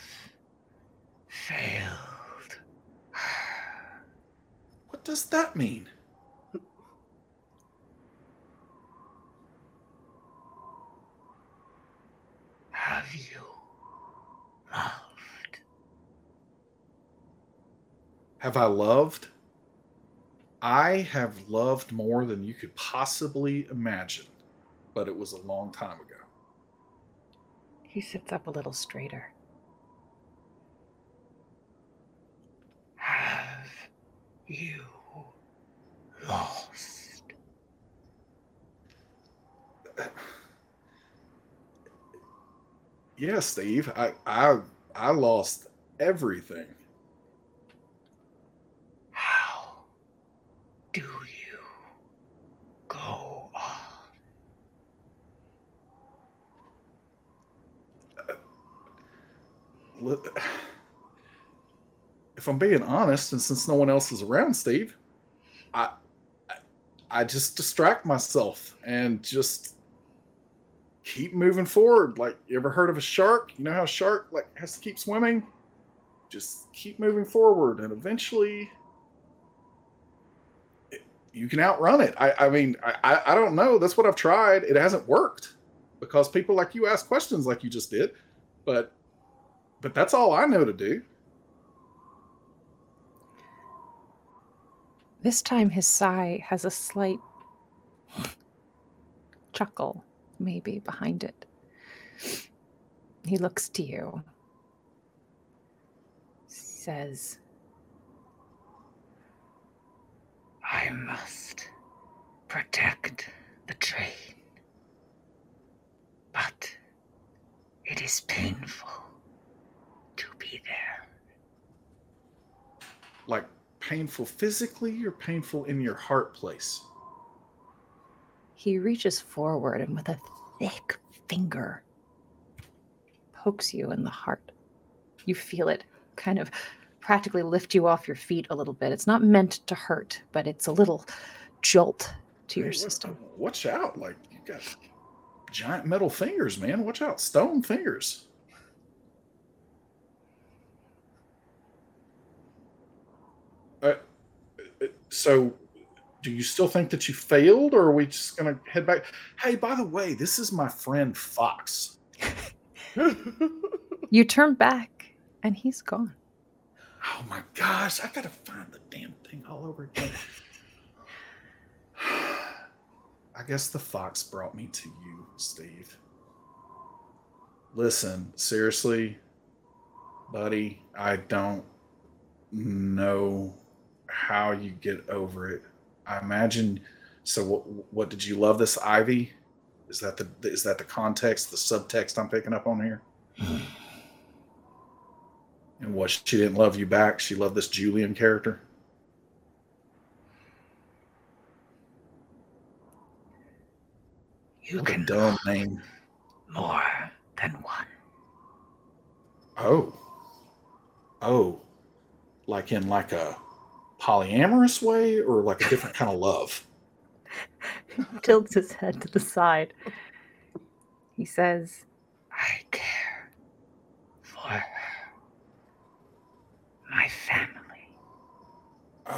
failed. What does that mean? Have you loved? Have I loved? I have loved more than you could possibly imagine, but it was a long time ago. He sits up a little straighter. Have you lost? Uh, Yeah, Steve, I I I lost everything. How do you go on? Uh, Li- If I'm being honest, and since no one else is around, Steve, I I- I just distract myself and just keep moving forward. Like you ever heard of a shark? You know how a shark like has to keep swimming? Just keep moving forward, and eventually you can outrun it. I, I mean, I I don't know. That's what I've tried. It hasn't worked because people like you ask questions like you just did, but but that's all I know to do. This time his sigh has a slight chuckle, maybe, behind it. He looks to you. Says, I must protect the train. But it is painful to be there. Like painful physically or painful in your heart place? He reaches forward and with a thick finger pokes you in the heart. You feel it kind of practically lift you off your feet a little bit. It's not meant to hurt, but it's a little jolt to your Hey, system. Watch out. Like you got giant metal fingers, man. Watch out. Stone fingers. Uh, uh, so do you still think that you failed or are we just gonna head back? Hey by the way this is my friend fox. You turn back and he's gone. oh my gosh i gotta find the damn thing all over again. I guess the fox brought me to you steve. Listen seriously buddy i don't know how you get over it i imagine so what what did you love this ivy? Is that the is that the context the subtext i'm picking up on here? Hmm. And what she didn't love you back she loved this julian character? You what can dumb name. more than one. oh. Oh. Like in like a polyamorous way or like a different kind of love Tilts his head to the side. He says, I care for. My family.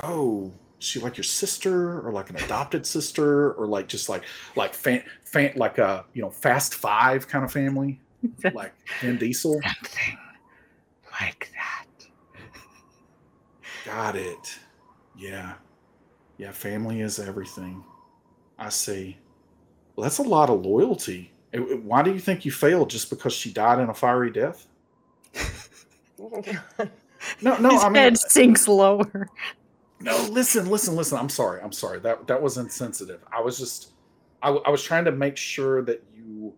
oh she like your sister or like an adopted sister or like just like like fan, fan like a you know fast five kind of family like Vin Diesel Something like that. got it yeah yeah family is everything I see well that's a lot of loyalty why do you think you failed just because she died in a fiery death no no his I mean head uh, sinks lower. No, listen, listen, listen. I'm sorry. I'm sorry. That that was insensitive. I was just, I was trying to make sure that you,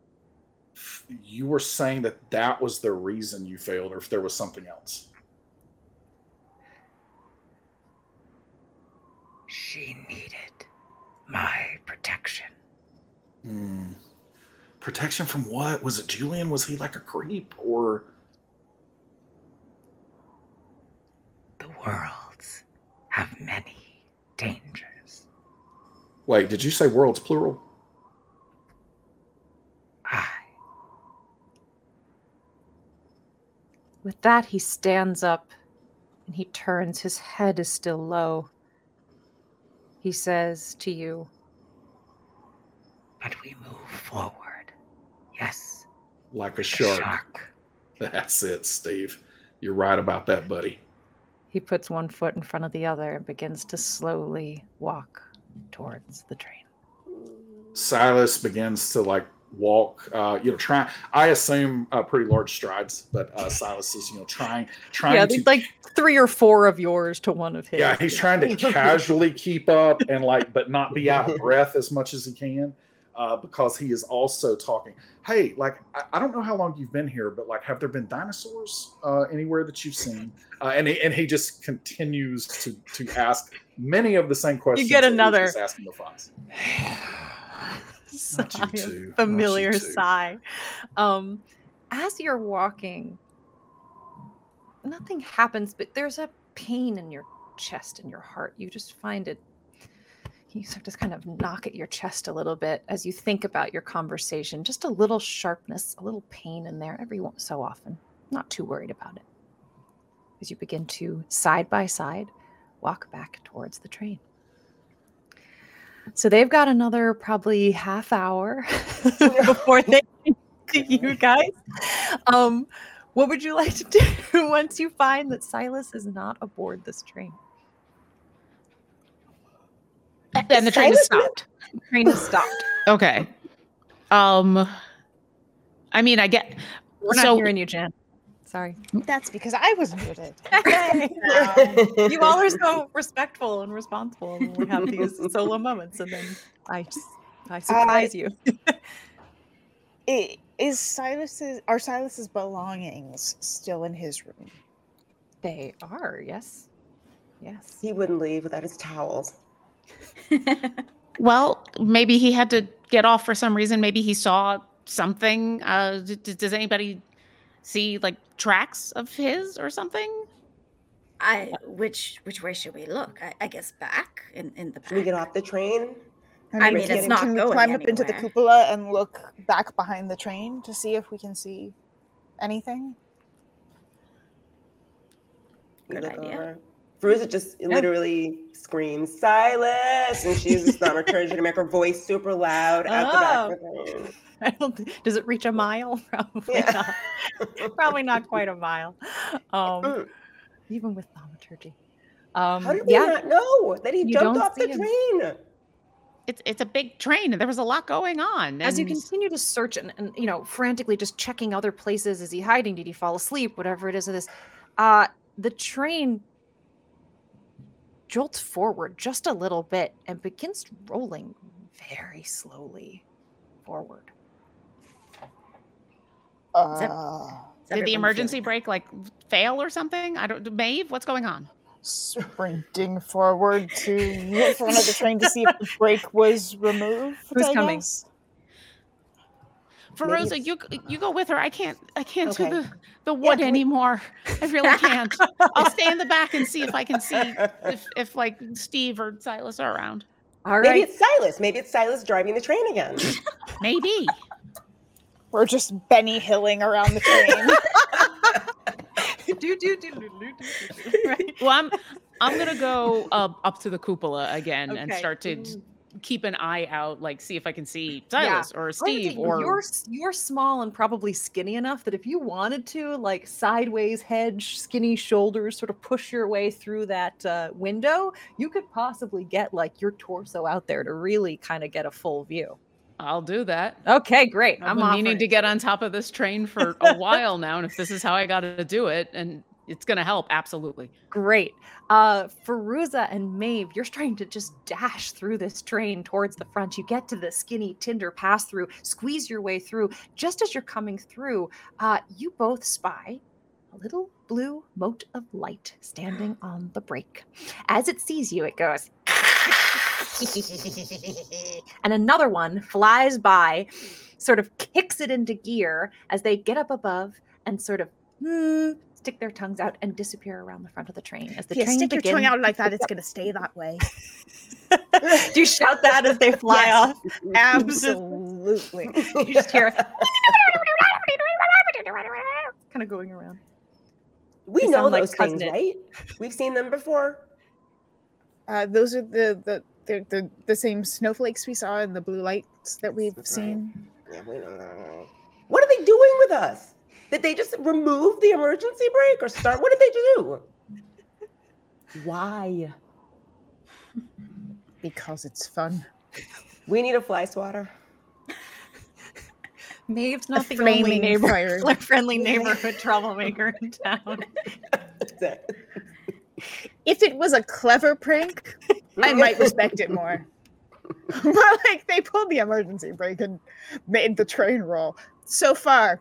you were saying that that was the reason you failed, or if there was something else. She needed my protection. Hmm. Protection from what? Was it Julian? Was he like a creep, or The worlds have many dangers. wait? Did you say worlds plural? I With that, he stands up and he turns. His head is still low. He says to you, but we move forward. Yes, Like a shark. shark. That's it, Steve. You're right about that, buddy. he puts one foot in front of the other and begins to slowly walk towards the train. Silas begins to like walk. Uh, you know, try. I assume uh, pretty large strides, but uh, Silas is you know trying trying Yeah, to like three or four of yours to one of his. Yeah, he's trying to casually keep up and like, but not be out of breath as much as he can, uh, because he is also talking. Hey, like, I, I don't know how long you've been here, but like, have there been dinosaurs uh, anywhere that you've seen? Uh, and he, and he just continues to to ask many of the same questions. You get that he was another. asking the fox. sigh, a two, not you familiar sigh. Um, as you're walking, nothing happens, but there's a pain in your chest and your heart. You just find it. You start to kind of knock at your chest a little bit as you think about your conversation. Just a little sharpness, a little pain in there every once so often. Not too worried about it. As you begin to side by side walk back towards the train. So they've got another probably half hour before they get to you guys. Um, what would you like to do once you find that Silas is not aboard this train? And the train has stopped. Train has stopped. Okay. Um I mean I get We're not so hearing you, Jen. Sorry. That's because I was muted. you all are so respectful and responsible when we have these solo moments, and then I just I surprise you. I- Is Silas's are Silas's belongings still in his room? They are, yes, yes. he wouldn't leave without his towels. well, maybe he had to get off for some reason. Maybe he saw something. Uh d- d- does anybody see like tracks of his or something? I which which way should we look? I, I guess back in in the back. Can we get off the train? I mean, Ricky, it's not can we going climb up into the cupola and look back behind the train to see if we can see anything? We Good look idea. over. Feruza just literally screams, Silas! And she uses thaumaturgy to make her voice super loud at the back of the oh. train. I don't. Does it reach a mile? Probably Yeah. not. Probably not quite a mile. Um, Mm. even with thaumaturgy. Um, How did we yeah, not know that he You jumped off the him. train? It's it's a big train and there was a lot going on. as you continue to search and, and you know frantically just checking other places is he hiding did he fall asleep whatever it is of this uh the train jolts forward just a little bit and begins rolling very slowly forward Uh, that- Did the Everyone emergency brake like fail or something? I don't Maeve, what's going on? sprinting forward to the front of the train to see if the brake was removed. Who's I coming? guess. Maybe Feruza, you you go with her. I can't I can't Okay. do the, the wood can we- anymore. I really can't. I'll stay in the back and see if I can see if, if like Steve or Silas are around. all Maybe right it's Silas. Maybe it's Silas driving the train again. Maybe. We're just Benny Hilling around the train. do, do, do, do, do, do, do. right Well, I'm I'm gonna go uh, up to the cupola again and start to Mm. keep an eye out, like see if I can see Yeah. Or Steve or you're you're small and probably skinny enough that if you wanted to like sideways hedge skinny shoulders sort of push your way through that uh, window you could possibly get like your torso out there to really kind of get a full view I'll do that. okay great I've i'm been meaning to get on top of this train for a while now, and if this is how I got to do it, and it's gonna help, absolutely. great uh Feruza and Maeve, you're trying to just dash through this train towards the front. You get to the skinny tender pass through, squeeze your way through. Just as you're coming through, uh, you both spy a little blue mote of light standing on the brake. As it sees you, it goes. and another one flies by, sort of kicks it into gear as they get up above and sort of hmm, stick their tongues out and disappear around the front of the train. As the if you train stick your tongue out like that, it's going to stay that way. Do you shout that as they fly Yes. off? Absolutely. You just hear kind of going around. We They know sound like those things, cousin- right? We've seen them before. Uh, those are the the, the the the same snowflakes we saw in the blue lights that we've Right. seen. Yeah, we know. What are they doing with us? Did they just remove the emergency brake or start? What did they do? Why? Because it's fun. We need a fly swatter. Maeve's not the only neighbor, fire. friendly neighborhood troublemaker in town. If it was a clever prank, I might respect it more. but like they pulled the emergency brake and made the train roll. So far,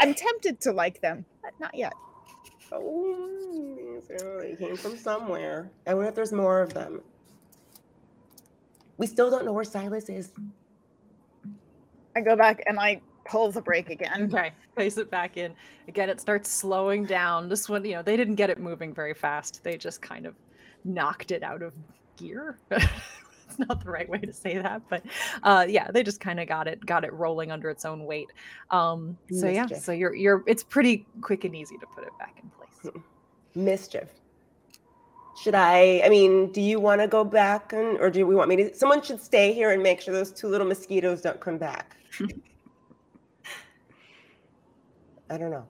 I'm tempted to like them, but not yet. Oh, they came from somewhere. I wonder if there's more of them. We still don't know where Silas is. I go back and I pull the brake again. Okay, place it back in. Again, it starts slowing down. This one, you know, they didn't get it moving very fast. They just kind of knocked it out of gear. it's not the right way to say that, but uh, yeah, they just kind of got it got it rolling under its own weight. Um, so yeah, so you're you're it's pretty quick and easy to put it back in place. Mischief. Should I? I mean, do you want to go back, and or do we want me to? Someone should stay here and make sure those two little mosquitoes don't come back. I don't know.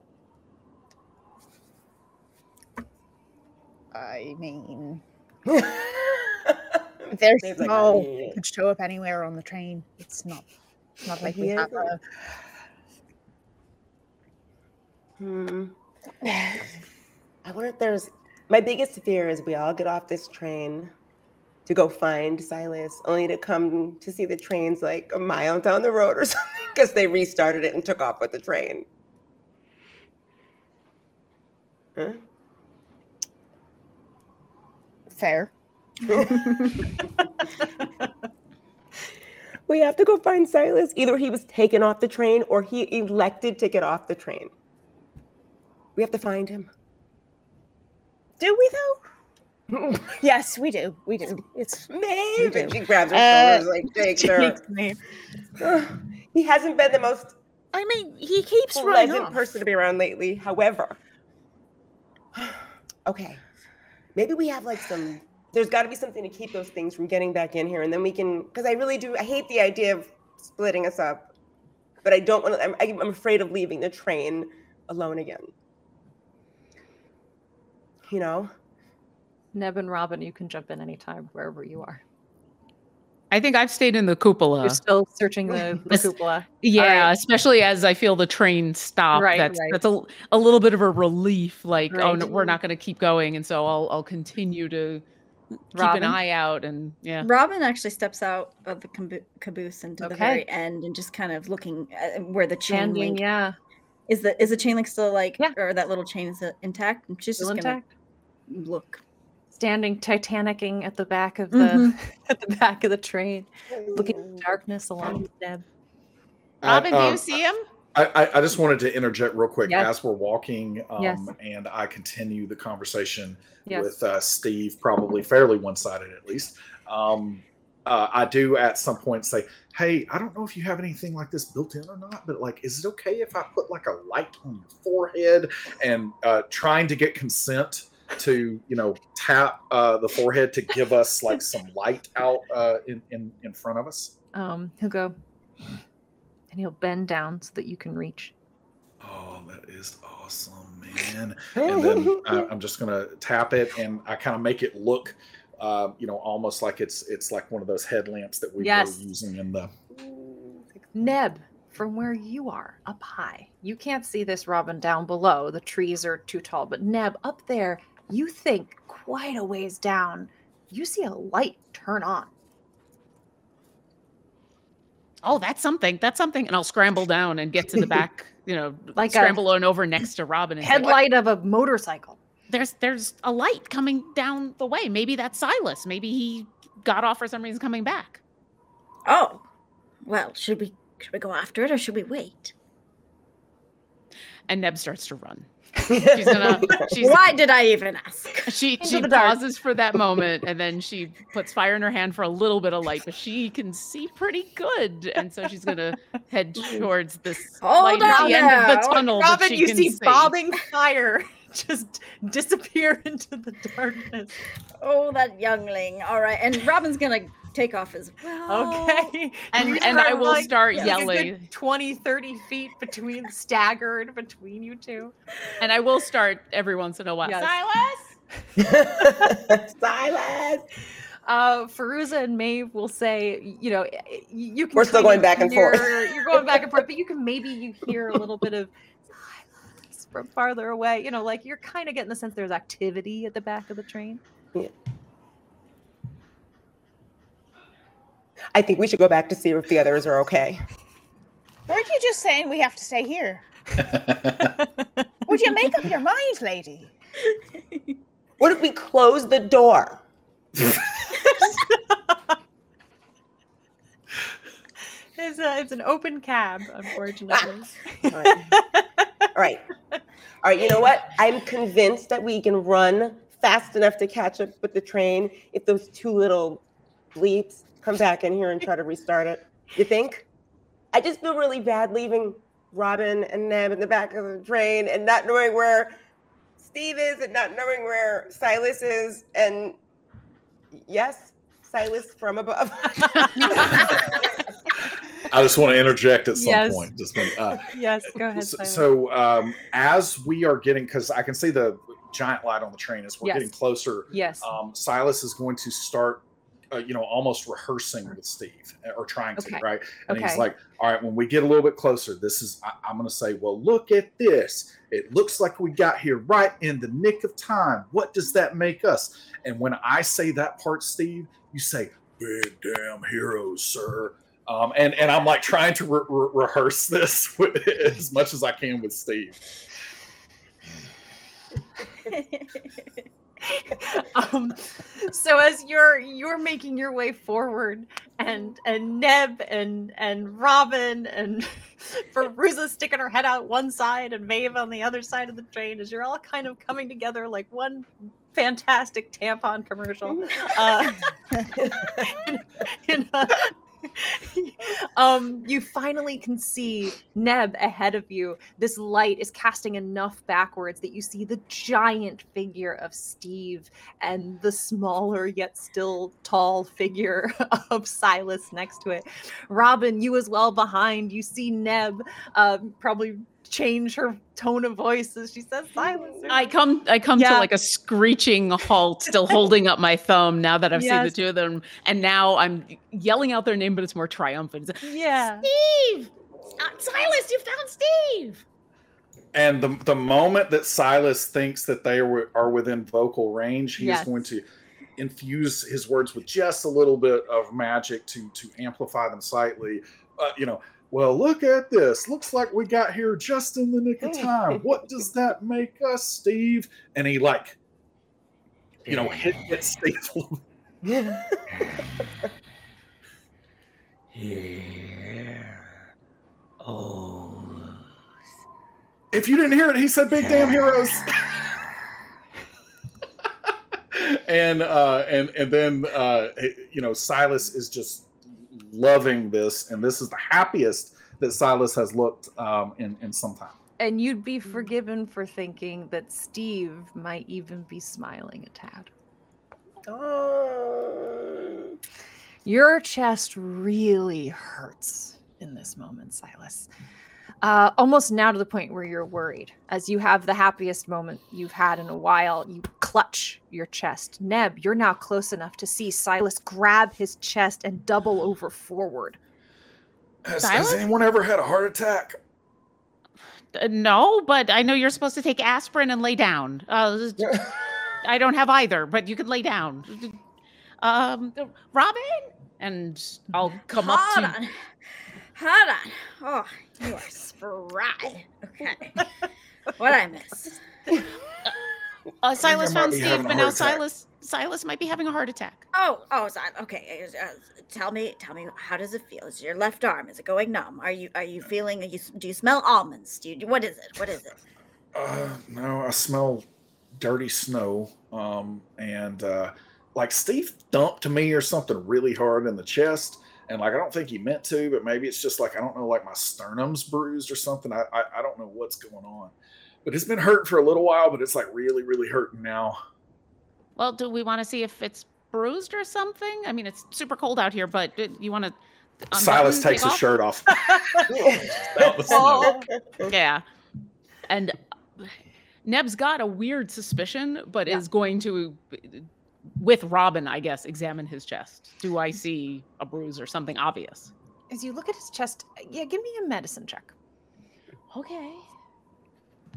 I mean, There's Dave's like, no "Yeah." could show up anywhere on the train. It's not not like we have a Hmm. I wonder if there's. My biggest fear is we all get off this train to go find Silas, only to come to see the trains like a mile down the road or something because they restarted it and took off with the train. Huh? Fair. We have to go find Silas. Either he was taken off the train or he elected to get off the train. We have to find him. Do we though? Yes, we do. We do. It's do. She grabs her Uh, shoulders like takes she her. he hasn't been the most I mean, he keeps pleasant person to be around lately. However, okay, maybe we have like some. There's got to be something to keep those things from getting back in here, and then we can. Because I really do. I hate the idea of splitting us up, but I don't want to. I'm, I'm afraid of leaving the train alone again. You know. Neb and Robin, you can jump in anytime wherever you are. I think I've stayed in the cupola. You're still searching the, the cupola. Yeah, right. especially as I feel the train stop. Right, that's right. that's a, a little bit of a relief. Like, oh, no, we're not going to keep going, and so I'll I'll continue to keep Robin? an eye out. And yeah, Robin actually steps out of the cabo- caboose into the very end and just kind of looking at where the chain Standing, link yeah. is. The is the chain link still like, Yeah. or that little chain is intact? And she's Still just gonna intact. look. Standing titanicking at the back of the Mhm. at the back of the train, looking in the darkness along with Neb. Robin, do um, you see him? I, I, I just wanted to interject real quick Yes. as we're walking um, Yes. and I continue the conversation Yes. with uh, Steve, probably fairly one sided at least. Um, uh, I do at some point say, Hey, I don't know if you have anything like this built in or not, but like, is it okay if I put like a light on your forehead and uh, trying to get consent to, you know, tap uh, the forehead to give us like some light out uh, in, in, in front of us? Um, he'll go and he'll bend down so that you can reach. Oh, that is awesome, man. and then I, I'm just gonna tap it, and I kind of make it look, uh, you know, almost like it's it's like one of those headlamps that we Yes. were using in the. Neb, from where you are, up high, you can't see this robin down below. The trees are too tall. But Neb, up there, you think quite a ways down, you see a light turn on. Oh, that's something. That's something. And I'll scramble down and get to the back. You know, Like scramble on over next to Robin. And say, Headlight of a motorcycle. There's there's a light coming down the way. Maybe that's Silas. Maybe he got off for some reason coming back. Oh, well, should we should we go after it or should we wait? And Neb starts to run. She's gonna. She's Why did I even ask? She Into she the dark. pauses for that moment and then she puts fire in her hand for a little bit of light, but she can see pretty good, and so she's gonna head towards this Hold light at on the end of the tunnel that Robin, she you can see see. bobbing fire just disappear into the darkness. Oh, that youngling. All right, and Robin's gonna take off as well. Okay. And- You and I will start like, a good yelling. 20, 30 feet between staggered between you two. And I will start every once in a while. Yes. Silas. Silas. Uh, Feruza and Maeve will say, you know, y- y- you can. We're still going back and forth. You're going back and forth, but you can maybe you hear a little bit of silence from farther away. You know, like you're kind of getting the sense there's activity at the back of the train. I think we should go back to see if the others are okay. Weren't you just saying we have to stay here? Would you make up your mind, lady? What if we close the door? It's a, it's an open cab, unfortunately. Ah. All right. All right. All right. You know what? I'm convinced that we can run fast enough to catch up with the train if those two little bleeps come back in here and try to restart it. You think? I just feel really bad leaving Robin and Neb in the back of the train and not knowing where Steve is and not knowing where Silas is. And yes, Silas from above. I just want to interject at some Yes. point. Just uh, yes, go ahead. so, so um, as we are getting, because I can see the giant light on the train as we're Yes. getting closer. yes, Um, Silas is going to start uh, you know, almost rehearsing with Steve uh, or trying to, right? And he's like, all right, when we get a little bit closer, this is, I, I'm going to say, well, look at this. It looks like we got here right in the nick of time. What does that make us? And when I say that part, Steve, you say, big damn heroes, sir. Um, and, and I'm like trying to re- re- rehearse this with, as much as I can with Steve. um, so as you're you're making your way forward and and neb and and robin and Feruza sticking her head out one side and Maeve on the other side of the train as you're all kind of coming together like one fantastic tampon commercial uh, in- in a- um, you finally can see Neb ahead of you. This light is casting enough backwards that you see the giant figure of Steve and the smaller yet still tall figure of Silas next to it. Robin, you as well behind. You see Neb um, probably change her tone of voice as she says Silas. I come I come Yeah. to like a screeching halt, still holding up my thumb now that I've seen the two of them. And now I'm yelling out their name, but it's more triumphant. It's like, Yeah. Steve! Uh, Silas, you found Steve! And the, the moment that Silas thinks that they are, are within vocal range, he Yes. is going to infuse his words with just a little bit of magic to to amplify them slightly. Uh, you know, well, look at this. Looks like we got here just in the nick of time. What does that make us, Steve? And he like, you know, hit, hit Steve. little Oh. If you didn't hear it, he said "big damn heroes." and uh, and and then uh, you know Silas is just loving this, and this is the happiest that Silas has looked um, in in some time. And you'd be forgiven for thinking that Steve might even be smiling a tad. Oh. Your chest really hurts in this moment, Silas. Uh, almost now to the point where you're worried. As you have the happiest moment you've had in a while, you clutch your chest. Neb, you're now close enough to see Silas grab his chest and double over forward. Has, has anyone ever had a heart attack? Uh, no, but I know you're supposed to take aspirin and lay down. Uh, I don't have either, but you can lay down. Um, Robin? And I'll come up to on. Hold on. Oh, you are spry. Okay. what I miss? uh, Silas found Steve, but now heart attack. Silas Silas might be having a heart attack. Oh, oh, so- okay. uh, uh, tell me, tell me, how does it feel? Is your left arm? Is it going numb? Are you, are you feeling? Are you, do you smell almonds? Do you? What is it? What is it? Uh, no, I smell dirty snow. Um, and uh, like Steve thumped me or something really hard in the chest. And like I don't think he meant to, but maybe it's just like I don't know, like my sternum's bruised or something. I I, I don't know what's going on. But it's been hurting for a little while, but it's like really, really hurting now. Well, do we want to see if it's bruised or something? I mean, it's super cold out here, but uh, you want to? Silas takes his shirt off. Out the snow. Yeah, and uh, Neb's got a weird suspicion, but Yeah. is going to, with Robin, I guess, examine his chest. Do I see a bruise or something obvious? As you look at his chest, yeah, give me a medicine check. Okay.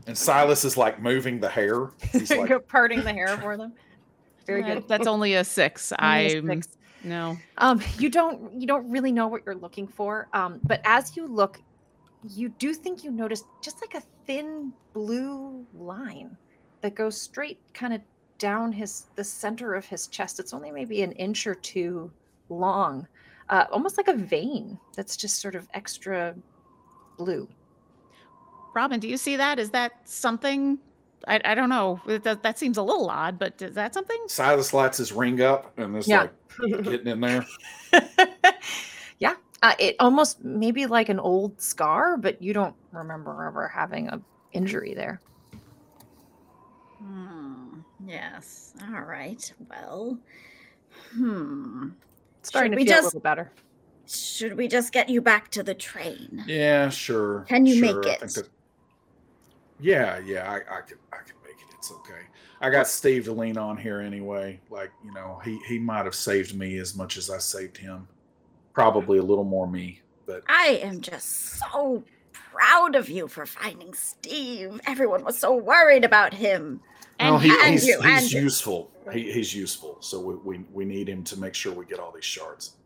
And Silas is like moving the hair. He's like, parting the hair for them. Very good. That's only a six. Only a I'm six. no. Um, you don't you don't really know what you're looking for. Um, but as you look, you do think you notice just like a thin blue line that goes straight kind of down his the center of his chest. It's only maybe an inch or two long, uh, almost like a vein that's just sort of extra blue. Robin, do you see that? Is that something? I, I don't know. That, that seems a little odd, but is that something? Silas lights his ring up and is Yeah. like getting in there. yeah, uh, it almost maybe like an old scar, but you don't remember ever having a injury there. Hmm. Yes. All right. Well. Hmm. Starting Should to we feel a just- little better. Should we just get you back to the train? Yeah, sure. Can you sure, make it? that- Yeah, yeah, I, I could I could make it. It's okay. I got Steve to lean on here anyway. Like, you know, he he might have saved me as much as I saved him. Probably a little more me, but I am just so proud of you for finding Steve. Everyone was so worried about him. No, And, he, and he's, you, he's and useful. He, he's useful. So we, we we need him to make sure we get all these shards.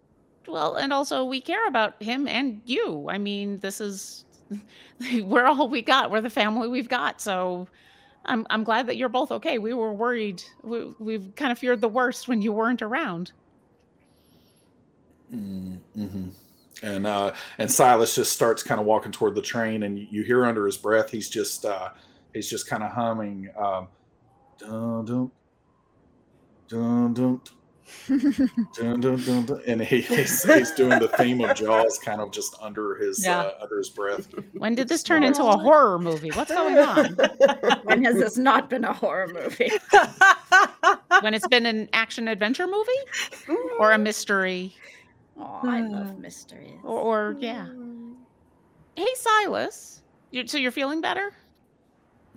Well, and also we care about him and you. I mean, this is we're all we got. We're the family we've got. So I'm I'm glad that you're both okay. We were worried. We we've kind of feared the worst when you weren't around. Mm-hmm. And uh, and Silas just starts kind of walking toward the train, and you, you hear under his breath he's just uh, he's just kind of humming, um, dun dun dun dun. dun, dun, dun, dun. And he, he's, he's doing the theme of Jaws, kind of just under his yeah. uh, under his breath. When did this turn into a horror movie? What's going on? when has this not been a horror movie? when it's been an action adventure movie or a mystery? Oh, I love hmm. mysteries. Or, or yeah. Hey, Silas. You're, so you're feeling better?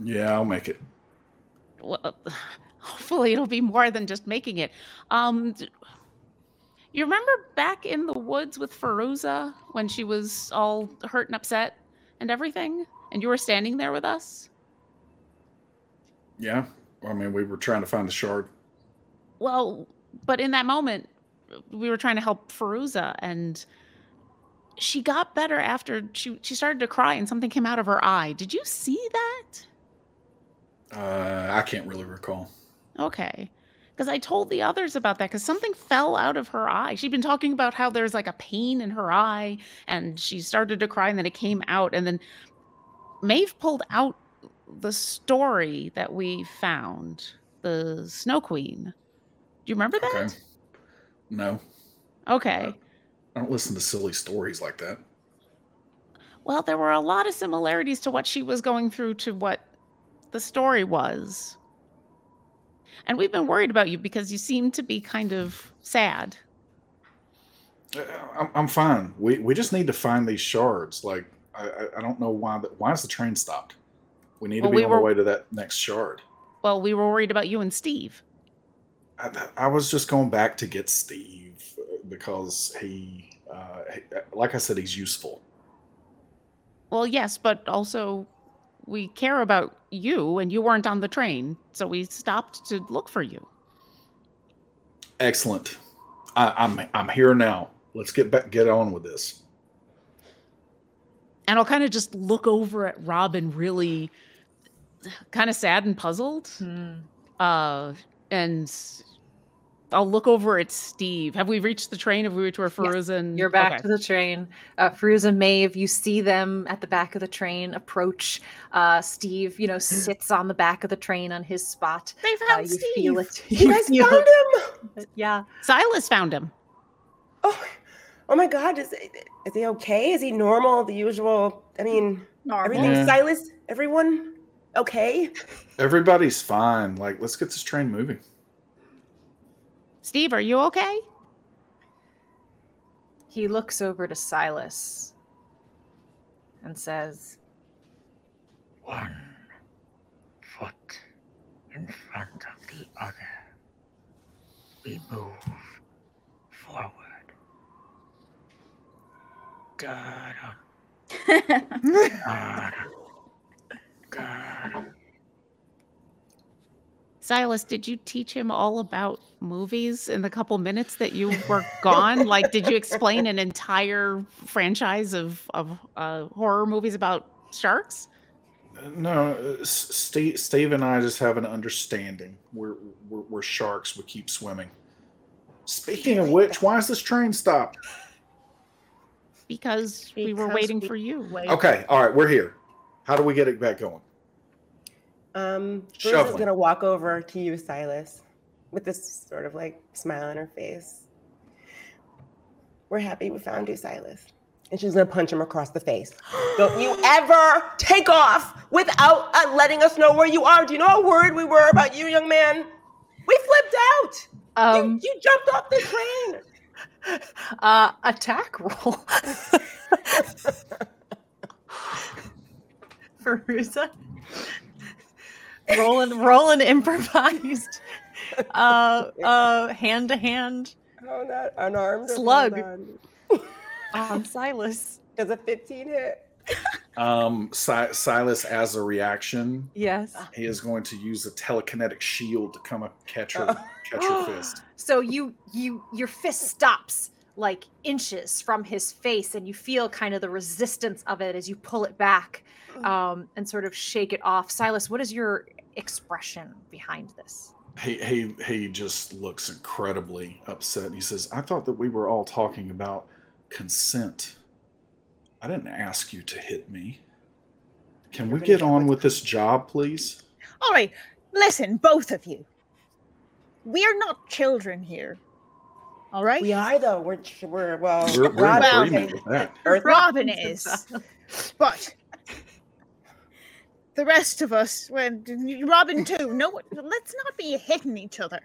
Yeah, I'll make it well, hopefully it'll be more than just making it. Um, you remember back in the woods with Feruza when she was all hurt and upset and everything, and you were standing there with us? Yeah, I mean, we were trying to find the shard. Well, but in that moment, we were trying to help Feruza, and she got better after she she started to cry, and something came out of her eye. Did you see that? Uh, I can't really recall. Okay. Because I told the others about that because something fell out of her eye. She'd been talking about how there's like a pain in her eye and she started to cry and then it came out. And then Maeve pulled out the story that we found the Snow Queen. Do you remember that? Okay. No, Okay. I don't listen to silly stories like that. Well, there were a lot of similarities to what she was going through to what the story was. And we've been worried about you because you seem to be kind of sad. Uh, I'm, I'm fine. We we just need to find these shards. Like I I, don't know why the, why is the train stopped. We need Well, to be we on were- the way to that next shard. Well, we were worried about you and Steve. I, I was just going back to get Steve uh, because he, uh, he, like I said, he's useful. Well, yes, but also we care about you and you weren't on the train, so we stopped to look for you. Excellent. I, I'm I'm here now. Let's get back get on with this. And I'll kind of just look over at Robin really kind of sad and puzzled. Hmm. Uh and I'll look over at Steve. Have we reached the train? Have we reached where Feruza and You're back Okay. to the train. Uh, Fruz and Maeve, you see them at the back of the train approach. Uh, Steve, you know, sits on the back of the train on his spot. They Uh, found you Steve. feel it. You guys found him? Yeah. Silas found him. Oh, oh my God! Is is he okay? Is he normal? The usual? I mean, Normal. everything. Yeah. Silas, everyone, okay? Everybody's fine. Like let's get this train moving. Steve, are you okay? He looks over to Silas and says, One foot in front of the other. We move forward. God, God, God. Silas, did you teach him all about movies in the couple minutes that you were gone? like, did you explain an entire franchise of of uh, horror movies about sharks? No, uh, Steve, Steve and I just have an understanding. We're, we're we're sharks. We keep swimming. Speaking of which, why is this train stopped? Because, we were waiting we for you. Wait. Okay, all right, we're here. How do we get it back going? Um, Bruce is gonna walk over to you, Silas, with this sort of like smile on her face. We're happy we found you, Silas. And she's gonna punch him across the face. Don't you ever take off without uh, letting us know where you are. Do you know how worried we were about you, young man? We flipped out. Um, you, you jumped off the train. uh, attack roll. Feruza. Rolling, rolling improvised, uh, uh, hand to hand Oh, not unarmed. Slug. um, Silas. Does a 15 hit? Um, si- Silas, as a reaction, Yes. he is going to use a telekinetic shield to come up catch her, Oh. catch her fist. So you you your fist stops like inches from his face, and you feel kind of the resistance of it as you pull it back um, and sort of shake it off. Silas, what is your expression behind this? He he he just looks incredibly upset. He says, "I thought that we were all talking about consent. I didn't ask you to hit me. Can we Everybody get get on with this job, please?" All right, listen, both of you. We are not children here. All right? We are though. We're we're well. We're, we're in Well, agreement with that. Robin is. But the rest of us, when Robin too, no, let's not be hitting each other.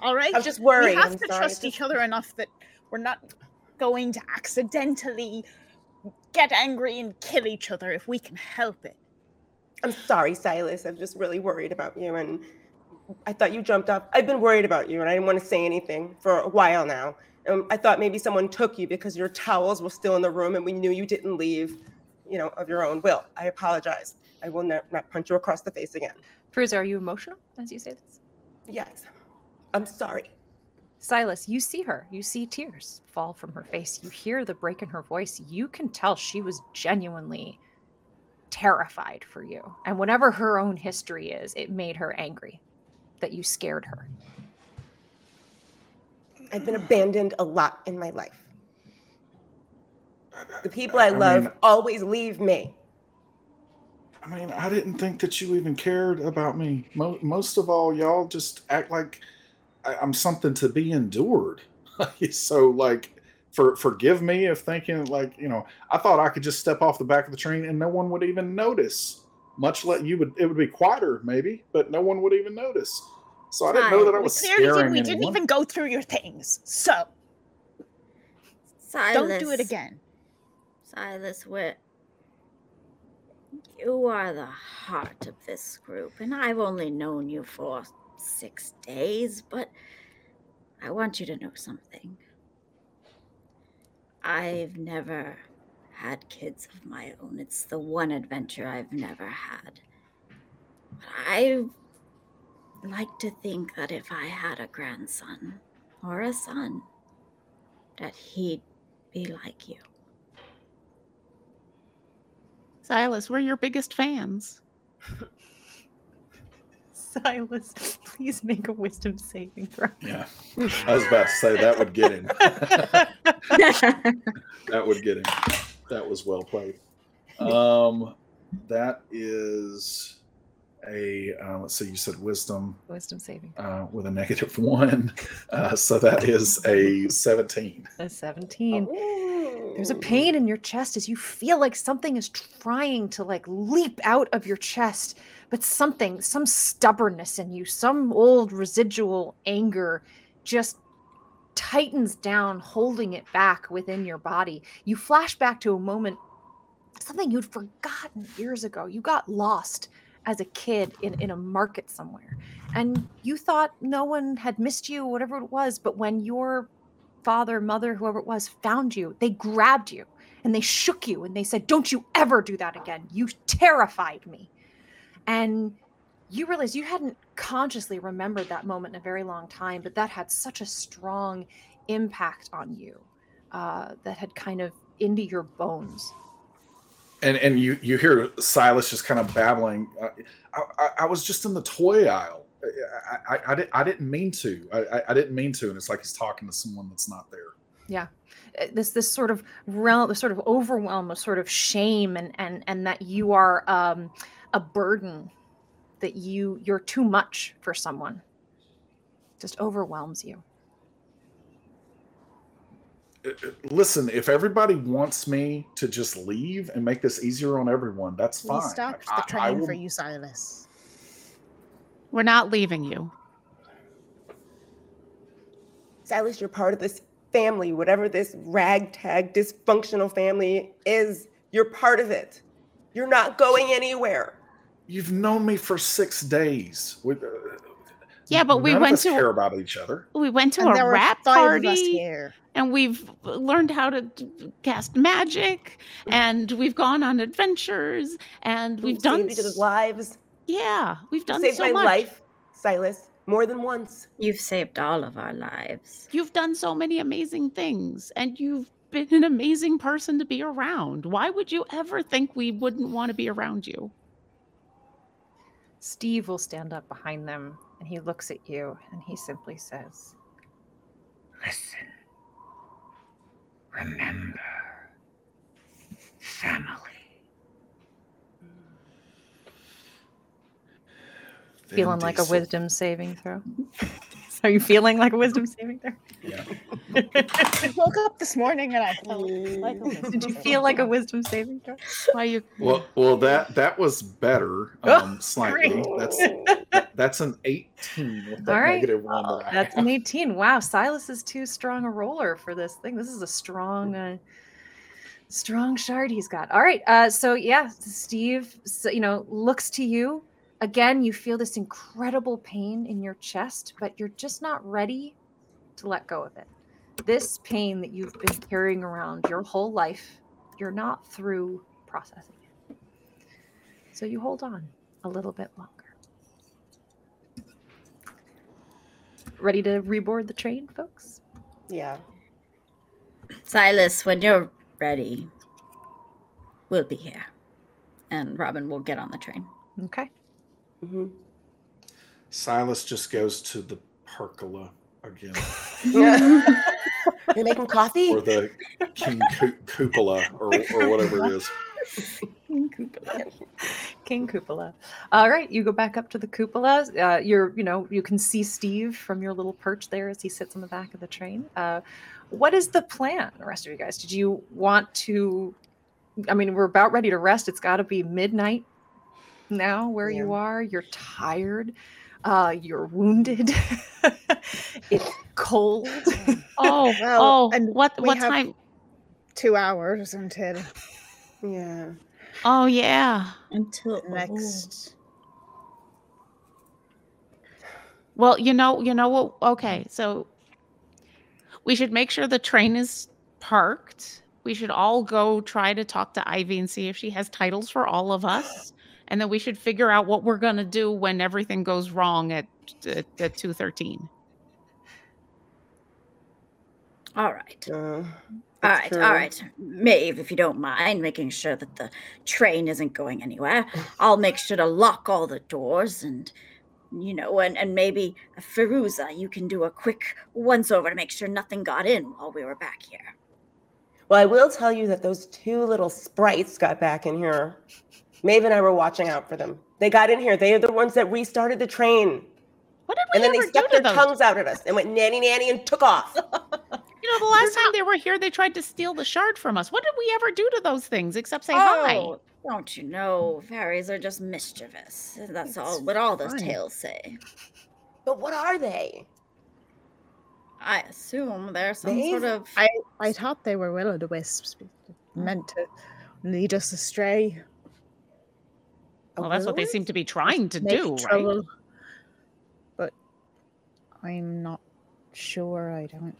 All right? I'm just worried. We have I'm to sorry, trust just- each other enough that we're not going to accidentally get angry and kill each other if we can help it. I'm sorry, Silas. I'm just really worried about you, and I thought you jumped off. I've been worried about you, and I didn't want to say anything for a while now. Um, I thought maybe someone took you because your towels were still in the room, and we knew you didn't leave, you know, of your own will. I apologize. I will not, not punch you across the face again. Fruza, are you emotional as you say this? Yes, I'm sorry. Silas, you see her. You see tears fall from her face. You hear the break in her voice. You can tell she was genuinely terrified for you. And whatever her own history is, it made her angry that you scared her. I've been abandoned a lot in my life. The people I I love mean- always leave me. I mean, I didn't think that you even cared about me. Mo- most of all, y'all just act like I- I'm something to be endured. so, like, for forgive me if thinking like you know, I thought I could just step off the back of the train and no one would even notice. Much let you would it would be quieter maybe, but no one would even notice. So I didn't know that I We was clearly did. scaring We didn't anyone. even go through your things. So Silas. don't do it again. Silas Wit. You are the heart of this group, and I've only known you for six days, but I want you to know something. I've never had kids of my own. It's the one adventure I've never had. But I like to think that if I had a grandson or a son, that he'd be like you. Silas, we're your biggest fans. Silas, please make a wisdom saving throw. Yeah, I was about to say that would get him. that would get him. That was well played. Um, that is a uh, let's see. You said wisdom Wisdom saving. uh, with a negative one, uh, so that is a seventeen. A 17. There's a oh. pain in your chest as you feel like something is trying to like leap out of your chest, but something, some stubbornness in you, some old residual anger just tightens down, holding it back within your body. You flash back to a moment, something you'd forgotten years ago. You got lost as a kid in, in a market somewhere, and you thought no one had missed you, whatever it was, but when your father, mother, whoever it was, found you, they grabbed you and they shook you and they said, Don't you ever do that again. You terrified me. And you realize you hadn't consciously remembered that moment in a very long time, but that had such a strong impact on you uh, that had kind of into your bones. And and you you hear Silas just kind of babbling. Uh, I, I, I was just in the toy aisle. I, I, I, didn't, I didn't mean to. I, I- I didn't mean to. And it's like he's talking to someone that's not there. Yeah This this sort of realm, this sort of overwhelm of sort of shame and and and that you are um, a burden, that you you're too much for someone. Just overwhelms you. Uh, uh, Listen, if everybody wants me to just leave and make this easier on everyone, that's We fine. stopped I- the I train will- for you, Silas. We're not leaving you. Silas, you're part of this family, whatever this ragtag dysfunctional family is, you're part of it. You're not going anywhere. you've known me for six days. We, uh, Yeah, but we none of went us to- care about each other. We went to And a rap five of us party. here. and we've learned how to cast magic and we've gone on adventures and we've Saved done each other's lives. Yeah we've done saved so my much life, Silas, more than once. You've saved all of our lives. you've done so many amazing things and you've been an amazing person to be around why would you ever think we wouldn't want to be around you Steve will stand up behind them and he looks at you and he simply says, Listen. Remember. Family. Feeling like a wisdom saving throw. Are you feeling like a wisdom saving throw? Yeah. I woke up this morning and I felt like a wisdom Did you feel like a wisdom saving throw? why you Well, well, that that was better, Oh, um, slightly. great. That's that's an eighteen with that All right. negative one. That I That's have. an 18. Wow, Silas is too strong a roller for this thing. This is a strong, uh, strong shard he's got. All right. Uh, so yeah, Steve, so, you know, looks to you. Again, you feel this incredible pain in your chest, but you're just not ready to let go of it. This pain that you've been carrying around your whole life, you're not through processing it. So you hold on a little bit longer. Ready to reboard the train, folks? Yeah. Silas, when you're ready, we'll be here. And Robin will get on the train. Okay. Hmm Silas just goes to the pergola again, You're making coffee? or the king cu- cupola, or or whatever it is. King Cupola. King Cupola. All right, you go back up to the cupola. Uh, you're, you know, you can see Steve from your little perch there as he sits on the back of the train. Uh, what is the plan, the rest of you guys? Did you want to? I mean, we're about ready to rest. It's got to be midnight now where you are. You're tired. Uh, you're wounded. it's cold. oh Well, oh and what we what have- time Two hours until Yeah. oh yeah Until next. Well, you know, you know what? Okay, so we should make sure the train is parked. We should all go try to talk to Ivy and see if she has titles for all of us, and then we should figure out what we're gonna do when everything goes wrong at at, at two thirteen. All right. Uh, All that's right, true. all right. Maeve, if you don't mind making sure that the train isn't going anywhere, I'll make sure to lock all the doors and, you know, and, and maybe Feruza, you can do a quick once over to make sure nothing got in while we were back here. Well, I will tell you that those two little sprites got back in here. Maeve and I were watching out for them. They got in here. They are the ones that restarted the train. What did we do? And then they ever do stuck to their those? tongues out at us and went nanny nanny and took off. You know, the last time they were here, they tried to steal the shard from us. What did we ever do to those things except say hi? Oh, don't you know, fairies are just mischievous. That's all what all those fine. tales say. But what are they? I assume they're some Maeve? sort of I I thought they were will o' the wisps, meant to lead us astray. Well, that's what they seem to be trying to make do, right? But I'm not sure. I don't.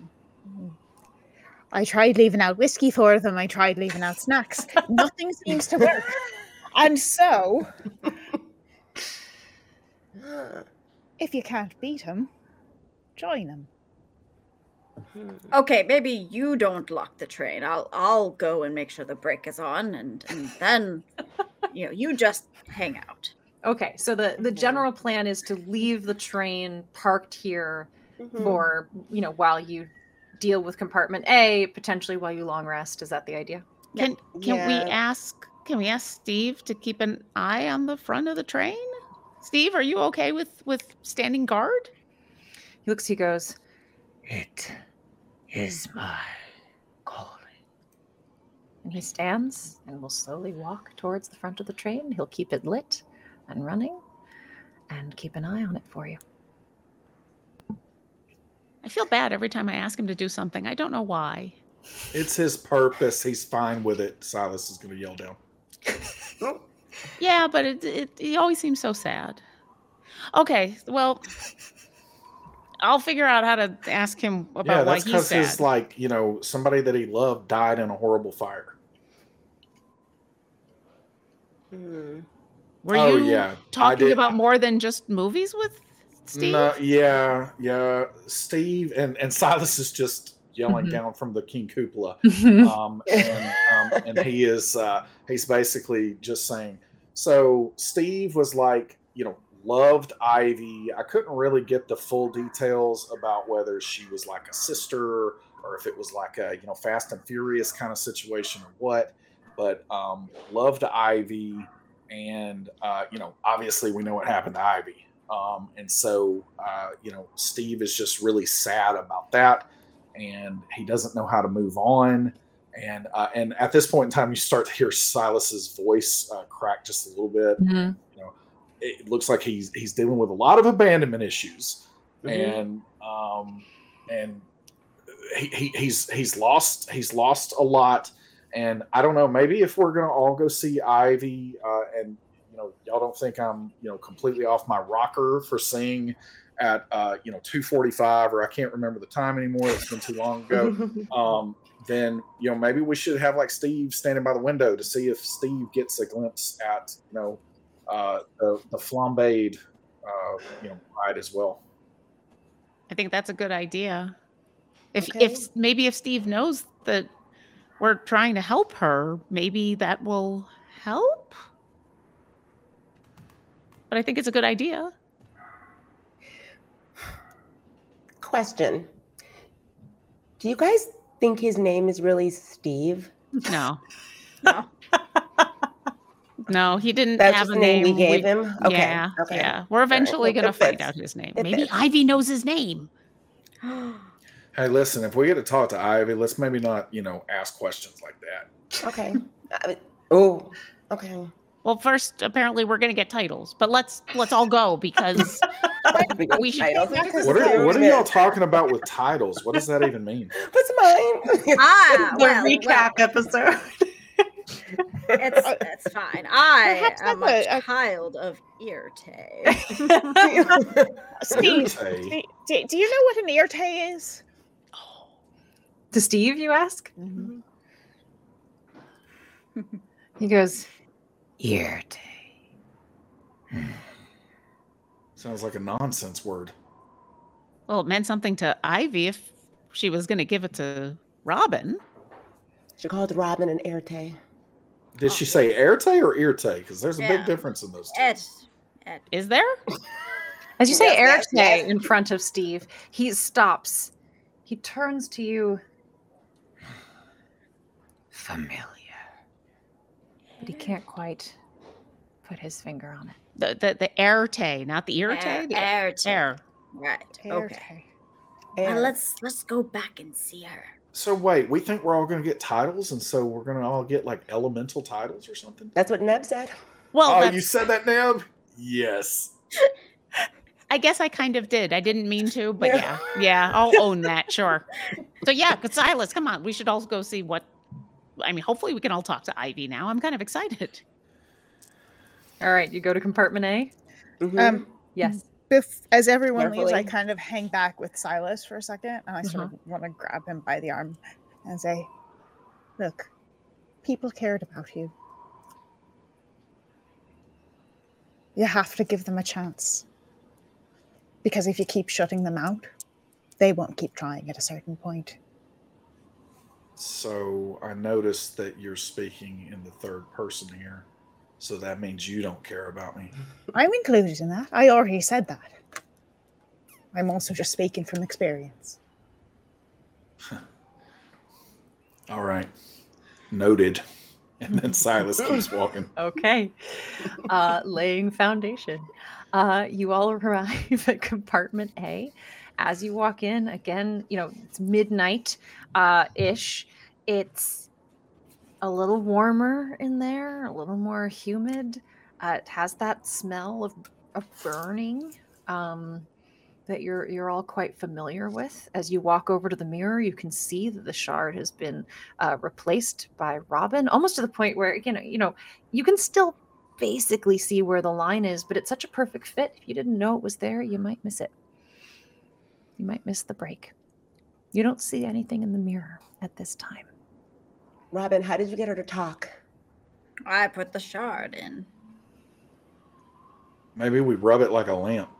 I tried leaving out whiskey for them. I tried leaving out snacks. Nothing seems to work. And so, if you can't beat them, join them. Hmm. Okay, maybe you don't lock the train. I'll I'll go and make sure the brake is on and and then you know, you just hang out. Okay, so the the Okay. general plan is to leave the train parked here Mhm. for you know while you deal with compartment A, potentially while you long rest. Is that the idea? Can can Yeah. we ask can we ask Steve to keep an eye on the front of the train? Steve, are you okay with with standing guard? He looks. He goes. It is my calling. And he stands and will slowly walk towards the front of the train. He'll keep it lit and running and keep an eye on it for you. I feel bad every time I ask him to do something. I don't know why. It's his purpose. He's fine with it. Silas is going to yell down. Yeah, but it, it he always seems so sad. Okay, well, I'll figure out how to ask him about yeah, why that's he's because sad. his like you know somebody that he loved died in a horrible fire. Hmm. Were Oh, you yeah, talking about more than just movies with Steve? No, yeah, yeah. Steve and and Silas is just yelling Mhm. down from the king cupola, um, and um, and he is uh, he's basically just saying. So Steve was like, you know, loved Ivy. I couldn't really get the full details about whether she was like a sister or if it was like a you know Fast and Furious kind of situation or what. But um, loved Ivy, and uh, you know, obviously we know what happened to Ivy. Um, and so, uh, you know, Steve is just really sad about that, and he doesn't know how to move on. And uh, and at this point in time, you start to hear Silas's voice uh, crack just a little bit. Mhm. It looks like he's he's dealing with a lot of abandonment issues, Mhm. and um, and he, he, he's he's lost he's lost a lot. And I don't know, maybe if we're gonna all go see Ivy, uh, and you know, y'all don't think I'm you know completely off my rocker for seeing at uh, you know 2:45 or I can't remember the time anymore. It's been too long ago. um, then you know maybe we should have like Steve standing by the window to see if Steve gets a glimpse at you know uh, the the flambéed uh, you know bride as well. I think that's a good idea. If Okay. if maybe if Steve knows that we're trying to help her, maybe that will help. But I think it's a good idea. Question. Do you guys think his name is really Steve? No. No. No, he didn't That's have a name name. we gave We- him? Okay. Yeah, okay. yeah. We're eventually Well, gonna find fits. out his name. It Maybe fits. Ivy knows his name. Hey, listen, if we get to talk to Ivy, let's maybe not you know ask questions like that. Okay. Uh, oh, okay. Well, first, apparently, we're gonna get titles, but let's let's all go because We should- Titles. What are what are y'all talking about with titles? What does that even mean? What's mine? Ah, the well, recap well, episode. It's it's fine. I Perhaps am a a- a- child of Irte. Steve, do, do you know what an ear is? to Steve, you ask? Mm-hmm. Mm-hmm. He goes, Irte. Sounds like a nonsense word. well, it meant something to Ivy if she was gonna give it to Robin. She called Robin an Erte. Did she say Erte or Irte? Because there's a Yeah. big difference in those two. Ed, Ed. Is there? As you say Yes, yes, Erte yes. in front of Steve, he stops. He turns to you, Familiar. but he can't quite put his finger on it. The the the Erte, not the Irte. the Erte. Air. Right. Okay. Okay. Now uh, Air. let's let's go back and see her. So wait, we think we're all going to get titles, and so we're going to all get like elemental titles or something. That's what Neb said. Well, oh, you said that, Neb? Yes. I guess I kind of did. I didn't mean to, but Yeah. yeah, yeah, I'll own that. Sure. So yeah, good Silas, come on. We should all go see what. I mean, hopefully we can all talk to Ivy now. I'm kind of excited. All right, you go to compartment A. Mhm. Um, Yes. Bef- as everyone leaves, I kind of hang back with Silas for a second, and I sort of mm-hmm. want to grab him by the arm and say, "Look, people cared about you. You have to give them a chance, because if you keep shutting them out, they won't keep trying at a certain point." So I noticed that you're speaking in the third person here. So that means you don't care about me. I'm included in that. I already said that. I'm also just speaking from experience. All right. Noted. And then Silas keeps walking. Okay. Uh, laying foundation. Uh, you all arrive at compartment A. As you walk in, again, you know, it's midnight uh, ish. It's a little warmer in there, a little more humid. Uh, it has that smell of, of burning um, that you're you're all quite familiar with. As you walk over to the mirror, you can see that the shard has been uh, replaced by Robin, almost to the point where you know you know you can still basically see where the line is, but it's such a perfect fit. If you didn't know it was there, you might miss it. You might miss the break. You don't see anything in the mirror at this time. Robin, how did you get her to talk? I put the shard in. Maybe we rub it like a lamp.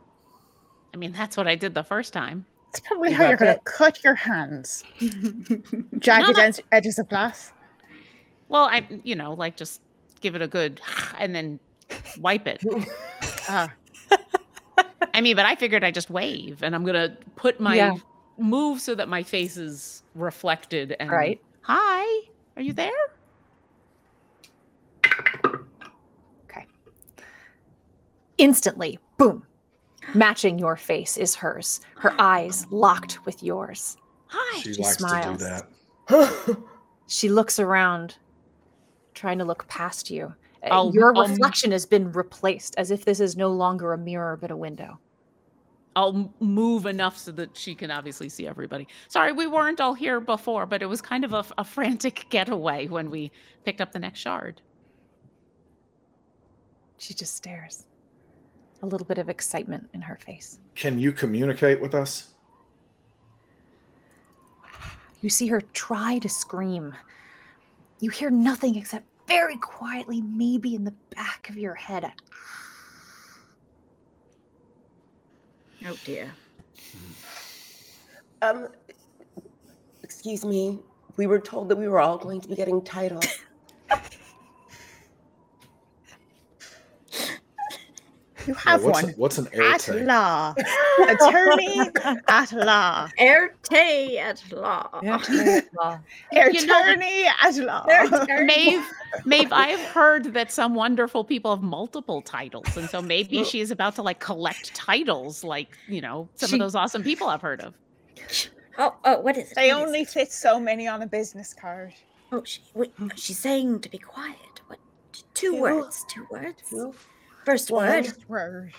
I mean, that's what I did the first time. It's probably You how you're going to cut your hands. Jagged No, ed- edges of glass. Well, I, you know, like just give it a good and then wipe it. Ah, I mean, but I figured I just wave and I'm going to put my Yeah. move so that my face is reflected and Right. Hi, are you there? Okay. Instantly, boom, matching your face is hers. Her eyes locked with yours. Hi. She, She likes smiles. to do that. She looks around, trying to look past you. I'll- your I'll- reflection has been replaced as if this is no longer a mirror but a window. I'll move enough so that she can obviously see everybody. Sorry, we weren't all here before, but it was kind of a, a frantic getaway when we picked up the next shard. She just stares. A little bit of excitement in her face. Can you communicate with us? You see her try to scream. You hear nothing except very quietly, maybe in the back of your head. a Oh dear. um, excuse me. We were told that we were all going to be getting titles. you Yeah, have what's, one. A, what's an air At law. Attorney at law. Erte at law. Attorney at law. Maeve, Maeve, I have heard that some wonderful people have multiple titles, and so maybe she is about to like collect titles, like you know some She- of those awesome people I've heard of. Oh, oh, what is it? They What is only it? fit so many on a business card. Oh, she, wait, oh, mm. she's saying to be quiet. What? Two Two. words. Two words. Two. First word. First word.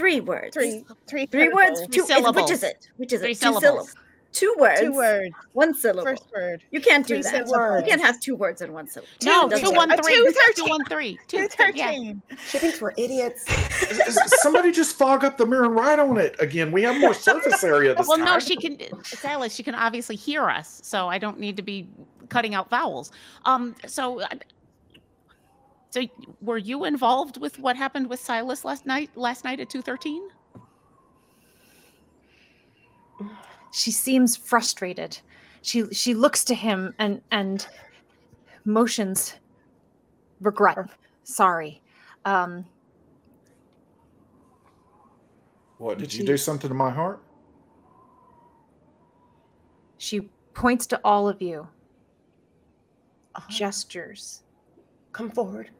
Three words. Three. Three. Three words. syllables. Two. is- Which is it? Which is Three it? Two syllables. syllables. Two words. Two words. One syllable. First word. You can't do Three that. syllables. You can't have two words in one syllable. No, Doesn't two work. one A three, two two thirteen. one three, Two two yeah. She thinks we're idiots. Somebody just fog up the mirror and write on it again. We have more surface area this Well, time. Well, no, she can. Silas, she can obviously hear us, so I don't need to be cutting out vowels. Um, so, uh, so were you involved with what happened with Silas last night? Last night at two thirteen? She seems frustrated. She she looks to him and and motions regret. Sorry. Um What did you She- do something to my heart? she points to all of you. Uh-huh. Gestures. Come forward.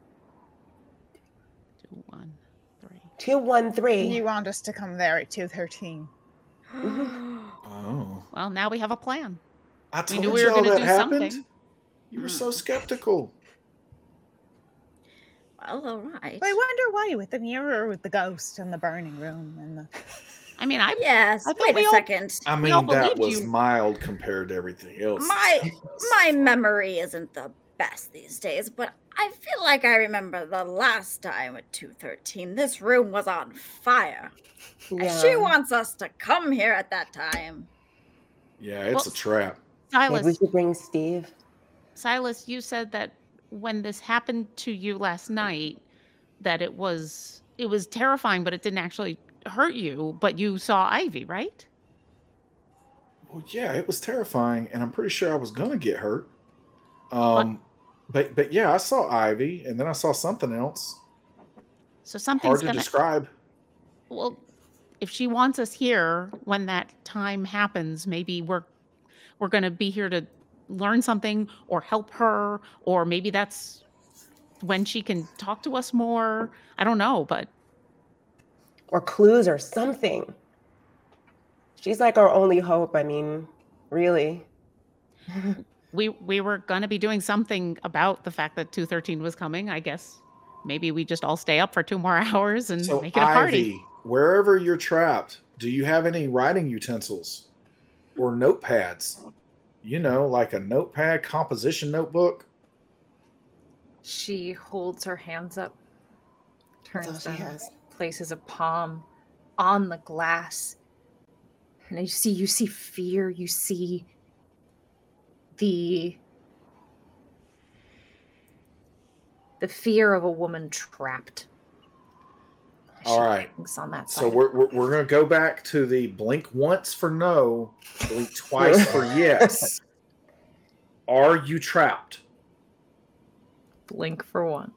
213. You want us to come there at 213. oh. Well, now we have a plan. I told we knew we were going to do happened. something. You were hmm. so skeptical. Well, all right. I wonder why with the mirror, with the ghost, and the burning room, and the. I mean, I yes. I wait a all, second. I mean, that was you. mild compared to everything else. My my memory isn't the best these days, but I feel like I remember the last time at 213 this room was on fire. And She wants us to come here at that time. Yeah, it's Well, a trap. Silas, Maybe we Silas, should bring Steve. Silas, you said that when this happened to you last night, that it was it was terrifying, but it didn't actually hurt you. But you saw Ivy, right? Well, yeah, it was terrifying, and I'm pretty sure I was gonna get hurt. Um, but but yeah, I saw Ivy, and then I saw something else. So something's Hard to gonna. describe. Well, if she wants us here when that time happens, maybe we're we're going to be here to learn something or help her, or maybe that's when she can talk to us more. I don't know, but Or clues or something. She's like our only hope. I mean, really. we we were going to be doing something about the fact that 213 was coming. I guess maybe we just all stay up for two more hours and So make it a party. Ivy, wherever you're trapped, do you have any writing utensils or notepads? You know, like a notepad composition notebook. She holds her hands up. turns them, places a palm on the glass, and you see you see fear. You see the the fear of a woman trapped. All She on that So we're, we're, we're going to go back to the blink once for no, blink twice for yes. Are you trapped? blink for one.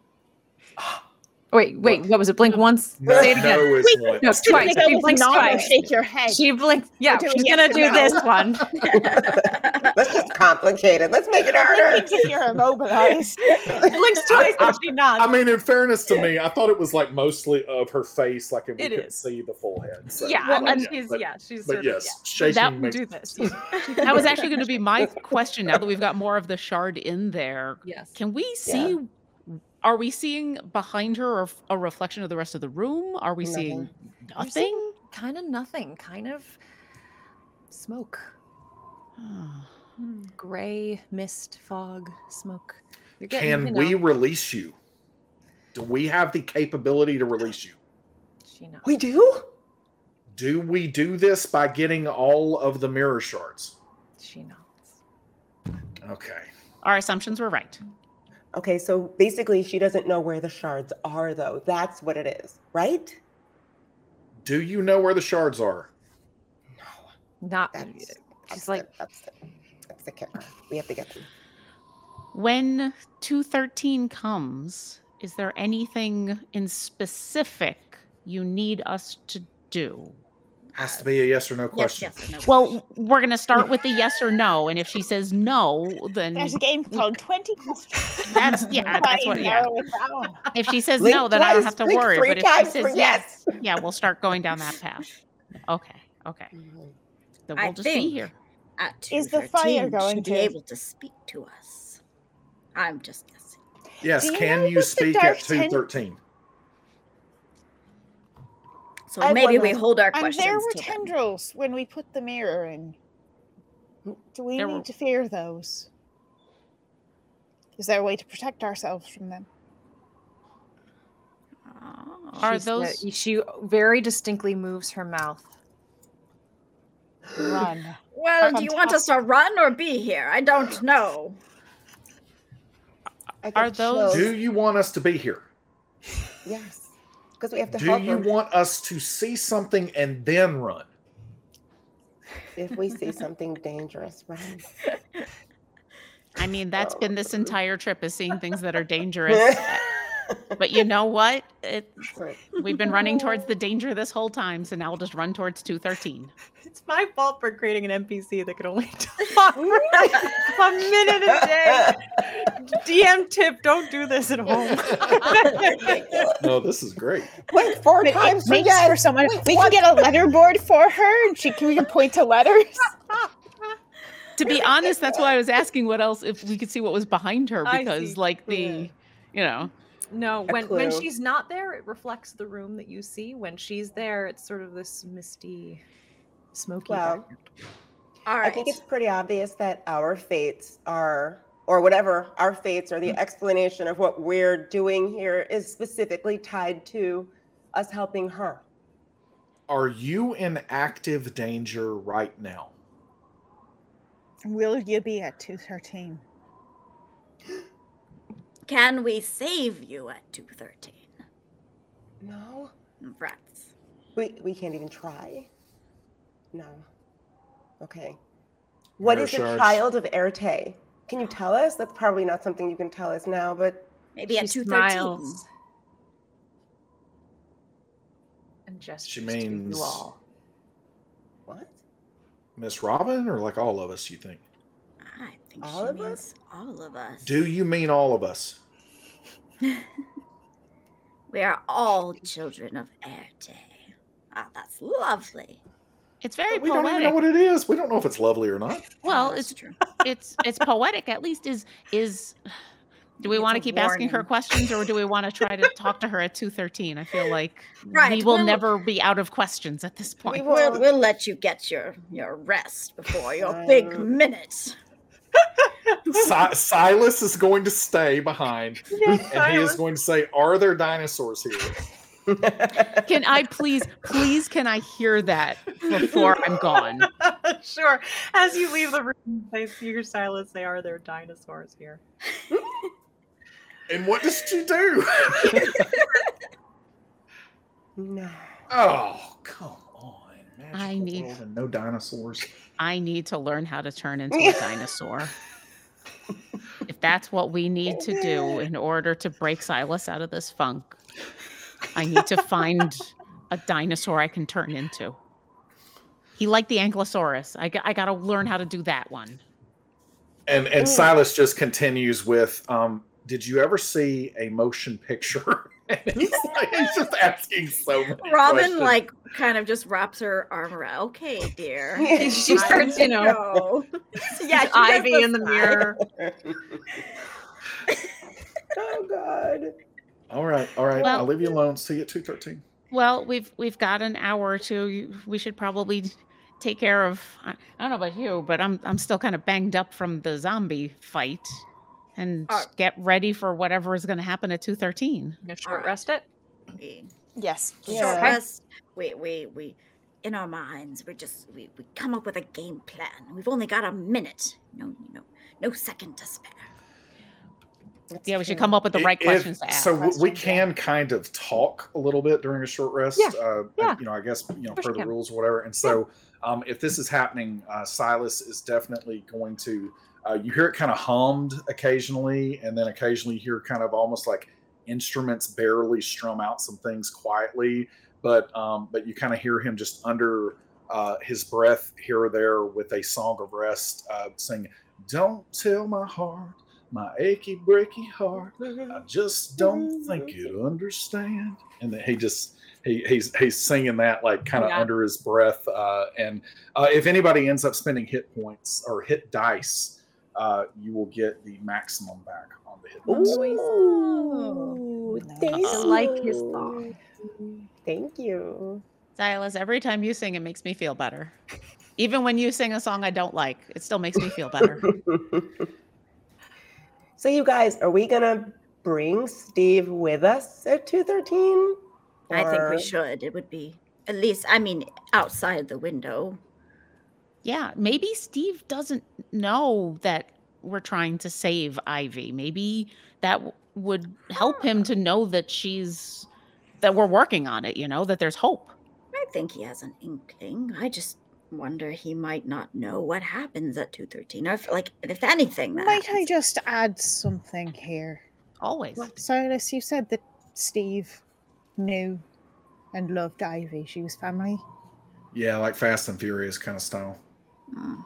Wait, wait, what was it? Blink once? No, Say it again. no is No, once. twice. She with blinks nod or twice. Shake your head. She blinked. Yeah, she's yes gonna do no. this one. Let's just complicate it. Let's make it harder. thinking if you're immobilized. blinks twice, but she nods. I mean, in fairness to me, I thought it was like mostly of her face, like if we It couldn't is. see the full head. So, yeah, but and yeah, she's but, yeah, she's but sort yes, of shaking That yeah. makes Do this. That was actually going to be my question. Now that we've got more of the shard in there, yes. can we see? Are we seeing behind her or a reflection of the rest of the room? Are we seeing You're seeing nothing? Kind of nothing. Kind of smoke. Ah. Hmm. Gray mist, fog, smoke. You're getting, Can you know, we release you? Do we have the capability to release you? She knows. We do? Do we do this by getting all of the mirror shards? She knows. Okay. Our assumptions were right. Okay, so basically she doesn't know where the shards are though. That's what it is, right? Do you know where the shards are? No. Not. That's, She's that's like, the, that's the, kicker. We have to get them. When 213 comes, is there anything in specific you need us to do? Has to be a yes or no Yes, question. yes, no. Well, we're going to start with the yes or no. And if she says no, then There's a game called 20 questions. that's, yeah, that's what, yeah. Narrow it down. If she says Blink no, then I don't have to worry. But if she says yes, yes. yeah, we'll start going down that path. Okay, okay. Then we'll just be here. At Is the fire 2:13, going she'd be able to speak to us. I'm just guessing. Yes, you can you speak at 213? So I maybe one we hold our And questions there were to them. tendrils when we put the mirror in. Do we There need were- to fear those? Is there a way to protect ourselves from them? Oh. Are she said- those- She very distinctly moves her mouth. Run. Well, do you want us to run or be here? I don't know. I Are those- chills. Do you want us to be here? Yes. Because we have to Do help you her. want us to see something and then run? if we see something dangerous, run. I mean, that's been this entire trip is seeing things that are dangerous. but you know what? It, Right. we've been running towards the danger this whole time, so now we'll just run towards 213. It's my fault for creating an NPC that could only talk for a minute a day. DM tip: Don't do this at home. No, this is great. Wait, four But it times for makes for someone. Wait, we what? can get a letter board for her, and she can we can point to letters. To be honest, that's why I was asking what else if we could see what was behind her because like the Yeah. you know, No, A when when she's not there, it reflects the room that you see. When she's there, it's sort of this misty, smoky. Well, background. All I think it's pretty obvious that our fates are, or whatever our fates are, the mm. explanation of what we're doing here is specifically tied to us helping her. Are you in active danger right now? Will you be at two thirteen? Can we save you at 213? No, Rats. we we can't even try. No. Okay. What Mirror is a child of Erte? Can you tell us? That's probably not something you can tell us now, but Maybe at 213. smiles and gestures She to means you all. what? Miss Robin or like all of us, you think? I think All she of us? all of us. Do you mean all of us? We are all children of Erte. Ah, that's lovely. it's very We don't even know what it is. We don't know if it's lovely or not. Well, it's true. it's it's poetic at least is is do we It's want to a keep asking her questions or do we want to try to talk to her at 213? I feel like we will we'll- never be out of questions at this point. We'll, we'll let you get your, your rest before your big Um, minute. Si- Silas is going to stay behind, Yes, and he is going to say, "Are there dinosaurs here?" Can I please, please, can I hear that before I'm gone? sure. As you leave the room, they see your Silas. They are there dinosaurs here. And what does she do? no. oh, come on! Magical I need- world and no dinosaurs. I need to learn how to turn into a dinosaur. If that's what we need to do in order to break Silas out of this funk, I need to find a dinosaur I can turn into. He liked the Ankylosaurus. I, got- I got to learn how to do that one. And and Silas just continues with, um, "Did you ever see a motion picture?" And he's, like, he's just asking so many Robin questions. like kind of just wraps her arm around. Okay, dear. She starts, you know, know. yeah, she Ivy in the sigh. mirror. oh God. All right, all right. Well- I'll leave you alone. See you at two thirteen. Well, we've we've got an hour or two. We should probably take care of. I, I don't know about you, but I'm I'm still kind of banged up from the zombie fight, and Uh, get ready for whatever is going to happen at two thirteen. Short Alright. rest it. We Yes. short Yeah. rest. We we we in our minds, we're just we, we come up with a game plan. We've only got a minute. No no no second to spare. That's Yeah, we should come up with the right If- questions to ask. So w- we Questions, yeah. can kind of talk a little bit during a short rest. Yeah, Uh, and, yeah. You know, I guess you know course per the can. rules or whatever. And so, um, if this is happening, uh, Silas is definitely going to. Uh, you hear it kind of hummed occasionally, and then occasionally you hear kind of almost like instruments barely strum out some things quietly. But um, but you kind of hear him just under uh, his breath here or there with a song of rest, uh, sing, "Don't tell my heart." My achy breaky heart I just don't think you'd understand. And then he just he he's he's singing that like kind of Yeah. under his breath. Uh, and uh, if anybody ends up spending hit points or hit dice, uh, you will get the maximum back on the hit points. Ooh, thank I like his you. song. Thank you. Silas, every time you sing, it makes me feel better. Even when you sing a song I don't like, it still makes me feel better. so you guys, are we gonna bring Steve with us at two thirteen? I think we should. It would be at least I mean outside the window. Yeah, maybe Steve doesn't know that we're trying to save Ivy. Maybe that w- would help him ah. to know that she's that we're working on it. You know that there's hope. I think he has an inkling. I just wonder he might not know what happens at two thirteen. Or if, like if anything that Might I just add something here? Always. Silas, you said that Steve knew and loved Ivy. She was family. Yeah, like Fast and Furious kind of style. Mm.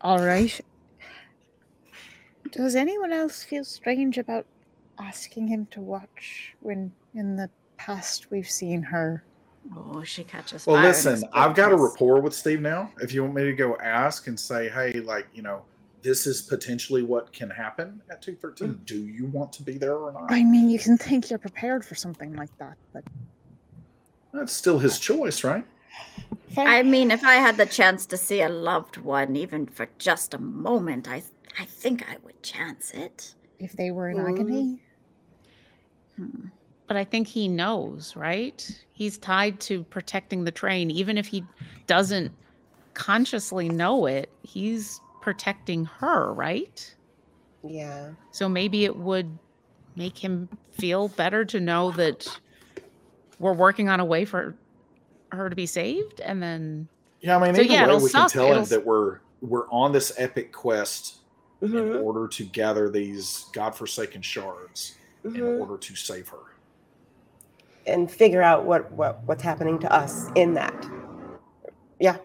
All right. Does anyone else feel strange about asking him to watch when in the past we've seen her? Oh, she catches Well, listen, I've got a rapport with Steve now. If you want me to go ask and say, hey, like you know, this is potentially what can happen at two thirteen. Do you want to be there or not? I mean, you can think you're prepared for something like that, but That's still his choice, right? Fair. I mean, if I had the chance to see a loved one, even for just a moment, I I think I would chance it. if they were in Mm. agony. Hmm. But I think he knows, right? He's tied to protecting the train. Even if he doesn't consciously know it, he's protecting her, right? Yeah. So maybe it would make him feel better to know that we're working on a way for her to be saved. And then, Yeah, I mean, So, yeah, way, it'll we can tell It'll him that we're we're on this epic quest in Mhm, order to gather these godforsaken shards in mhm. order to save her. And figure out what, what what's happening to us in that. Yeah.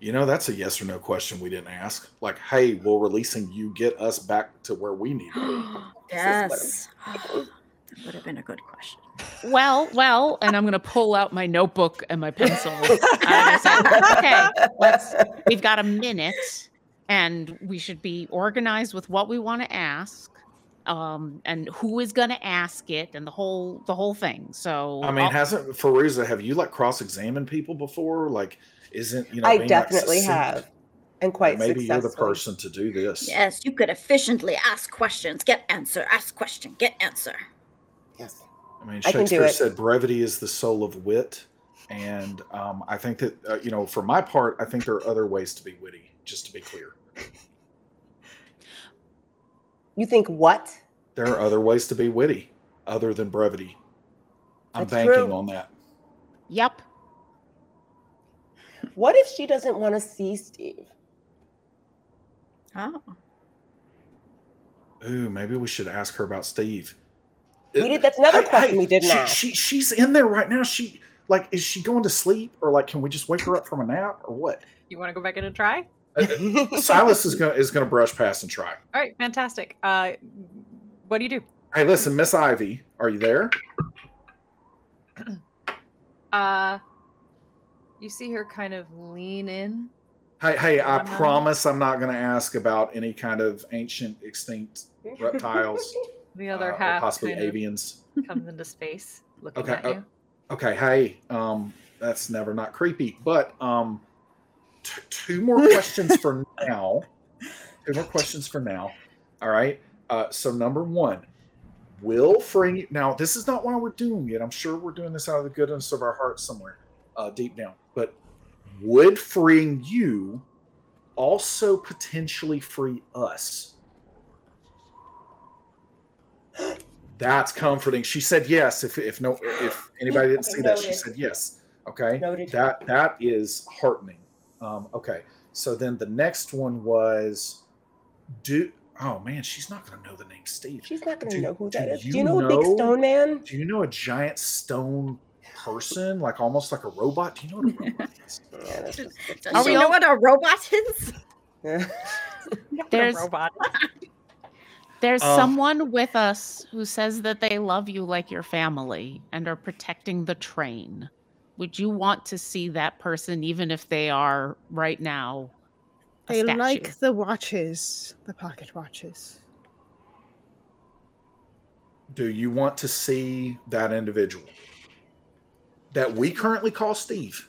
You know, that's a yes or no question we didn't ask. Like, hey, will releasing you get us back to where we need to be? yes. That would have been a good question. well, well, and I'm going to pull out my notebook and my pencil. I said, okay, let's, we've got a minute and we should be organized with what we want to ask. Um, and who is going to ask it and the whole, the whole thing. So I mean, I'll- hasn't Feruza, have you like cross examined people before? Like, isn't, you know, I definitely have. and quite Maybe you're the person to do this. Yes, you could efficiently ask questions, get answer, ask question, get answer. Yes. I mean, I can do Shakespeare it. said brevity is the soul of wit, and um, I think that uh, you know, for my part, I think there are other ways to be witty. Just to be clear, You think what? there are other ways to be witty other than brevity. I'm That's banking true. on that. Yep. What if she doesn't want to see Steve? Oh. Ooh, maybe we should ask her about Steve. We did. That's another Hey, question hey, we didn't she, ask. She, she's in there right now. She like, is she going to sleep, or like, can we just wake her up from a nap, or what? You want to go back in and try? Silas is gonna is gonna brush past and try. All right, fantastic. Uh, what do you do? Hey, listen, Miss Ivy, are you there? Uh, you see her kind of lean in. Hey, hey, I promise I'm not going to ask about any kind of ancient extinct reptiles, The other uh, half possibly avians. comes into space, looking Okay, at uh, you. Okay, hey, um, that's never not creepy, but um, t- two more questions for now. Two more questions for now. All right. Uh, so number one, will freeing now this is not why we're doing it. I'm sure we're doing this out of the goodness of our hearts somewhere uh, deep down. But would freeing you also potentially free us? That's comforting. She said yes. If if no if anybody didn't see that, she said yes. Okay. Noted. That that is heartening. Um, okay. So then the next one was do oh man, she's not gonna know the name Steve. She's not going to Do- know who do that is. Do you you know a big stone man? Do you know a giant stone person, like almost like a robot? Do you know what a robot is? Yeah, that's just- Does Are she we know what a robot is? yeah. There's- robot. There's Um, someone with us who says that they love you like your family and are protecting the train. Would you want to see that person, even if they are right now? A They statue? like the watches, the pocket watches. Do you want to see that individual that we currently call Steve?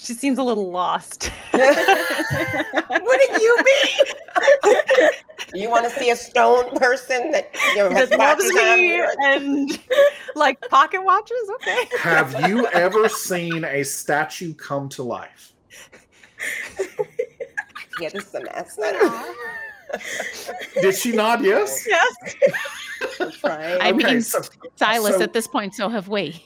She seems a little lost. what do you mean? you want to see a stone person that you know, has that loves watches on? me and like pocket watches. Okay. Have you ever seen a statue come to life? Yeah, this is a mess. I don't know. Did she nod yes? Yes. I'm trying. I Okay, mean, so- Silas, so- at this point, so have we.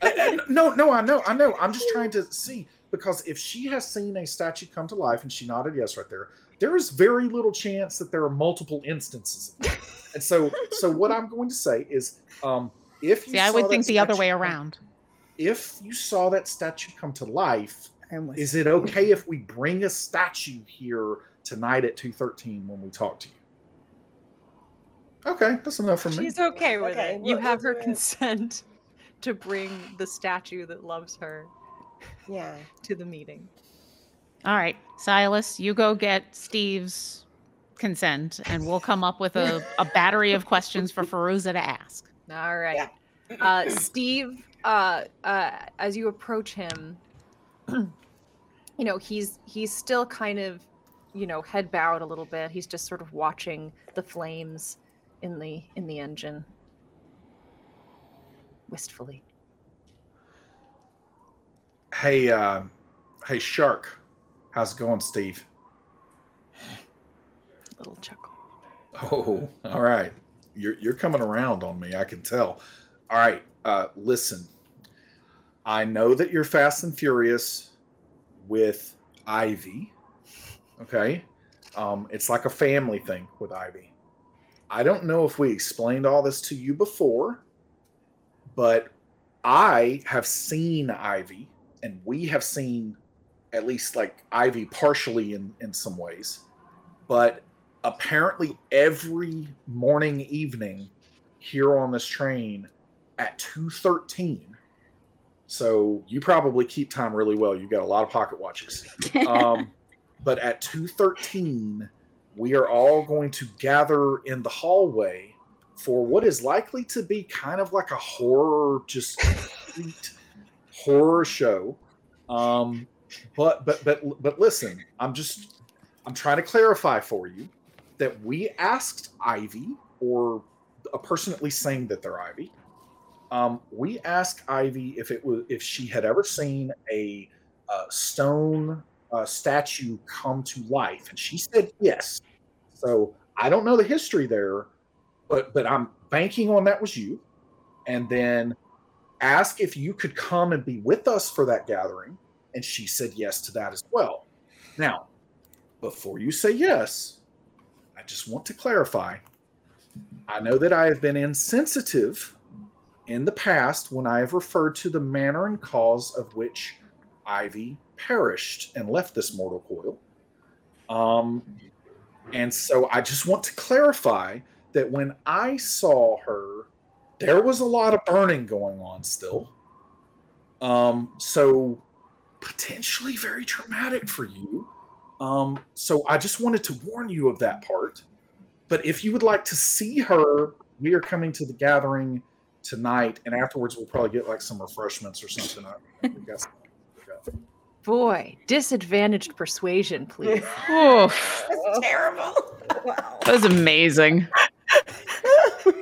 Uh, uh, no, no, I know, I know. I'm just trying to see because if she has seen a statue come to life and she nodded yes right there, there is very little chance that there are multiple instances. Of that. And so, so what I'm going to say is, um, if you See, I would think the other statue way come- around. If you saw that statue come to life, And is it okay if we bring a statue here tonight at two thirteen when we talk to you? Okay, that's enough for me. She's okay with Okay, it. You have her it. consent to bring the statue that loves her Yeah. to the meeting. All right, Silas, you go get Steve's consent, and we'll come up with a, a battery of questions for Feruza to ask. All right. Uh, Steve, uh, uh, as you approach him, you know he's he's still kind of, you know, head bowed a little bit. He's just sort of watching the flames in the in the engine, wistfully. Hey, uh, hey, Shark, how's it going, Steve? Little chuckle. Oh, all right. You're you're coming around on me. I can tell. All right. Uh, listen, I know that you're fast and furious with Ivy. Okay, um, it's like a family thing with Ivy. I don't know if we explained all this to you before, but I have seen Ivy, and we have seen at least like Ivy partially in in some ways, but apparently every morning evening here on this train at 2.13 so you probably keep time really well. You've got a lot of pocket watches. Um, but at 2.13 we are all going to gather in the hallway for what is likely to be kind of like a horror just complete horror show um, but but but but listen, I'm just I'm trying to clarify for you that we asked Ivy or a person at least saying that they're Ivy. Um, we asked Ivy if it was if she had ever seen a uh, stone statue come to life, and she said yes. So I don't know the history there, but but I'm banking on that was you, and then ask if you could come and be with us for that gathering, and she said yes to that as well. Now, before you say yes, I just want to clarify. I know that I have been insensitive in the past when I have referred to the manner and cause of which Ivy perished and left this mortal coil. Um, and so I just want to clarify that when I saw her, there was a lot of burning going on still. Um, so potentially very traumatic for you. Um, so I just wanted to warn you of that part. But if you would like to see her, we are coming to the gathering tonight, and afterwards we'll probably get like some refreshments or something. I- we got some- we got- Boy, disadvantaged persuasion, please. Oof, That's terrible. Wow. that was amazing.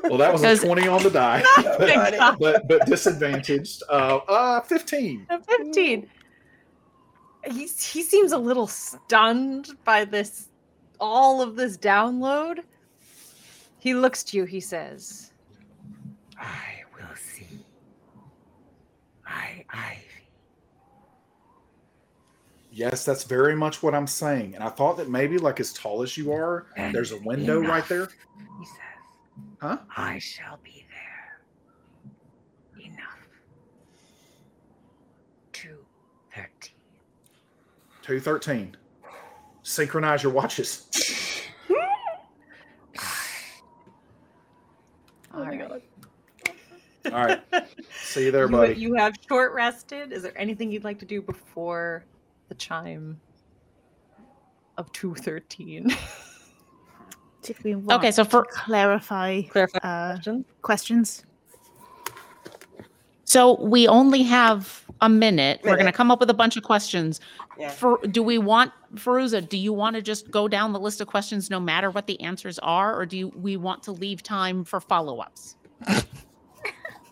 Well, that was a 20 on the die, but, but but disadvantaged. Uh, uh, 15. A 15. He's, he seems a little stunned by this, all of this download. He looks to you, he says, I will see. I, Ivy. Yes, that's very much what I'm saying. And I thought that maybe, like as tall as you are, And there's a window right enough, there. He says, Huh? I shall be there. Enough. Two thirteen. 213. Synchronize your watches. Oh All right. All right. See you there, buddy. you have short rested. Is there anything you'd like to do before the chime of 213? Did we want Okay, so for to clarify Clarify uh, question. questions? so we only have a minute. We're gonna come up with a bunch of questions. Yeah. For do we want Feruza? Do you want to just go down the list of questions no matter what the answers are, or do you, we want to leave time for follow ups?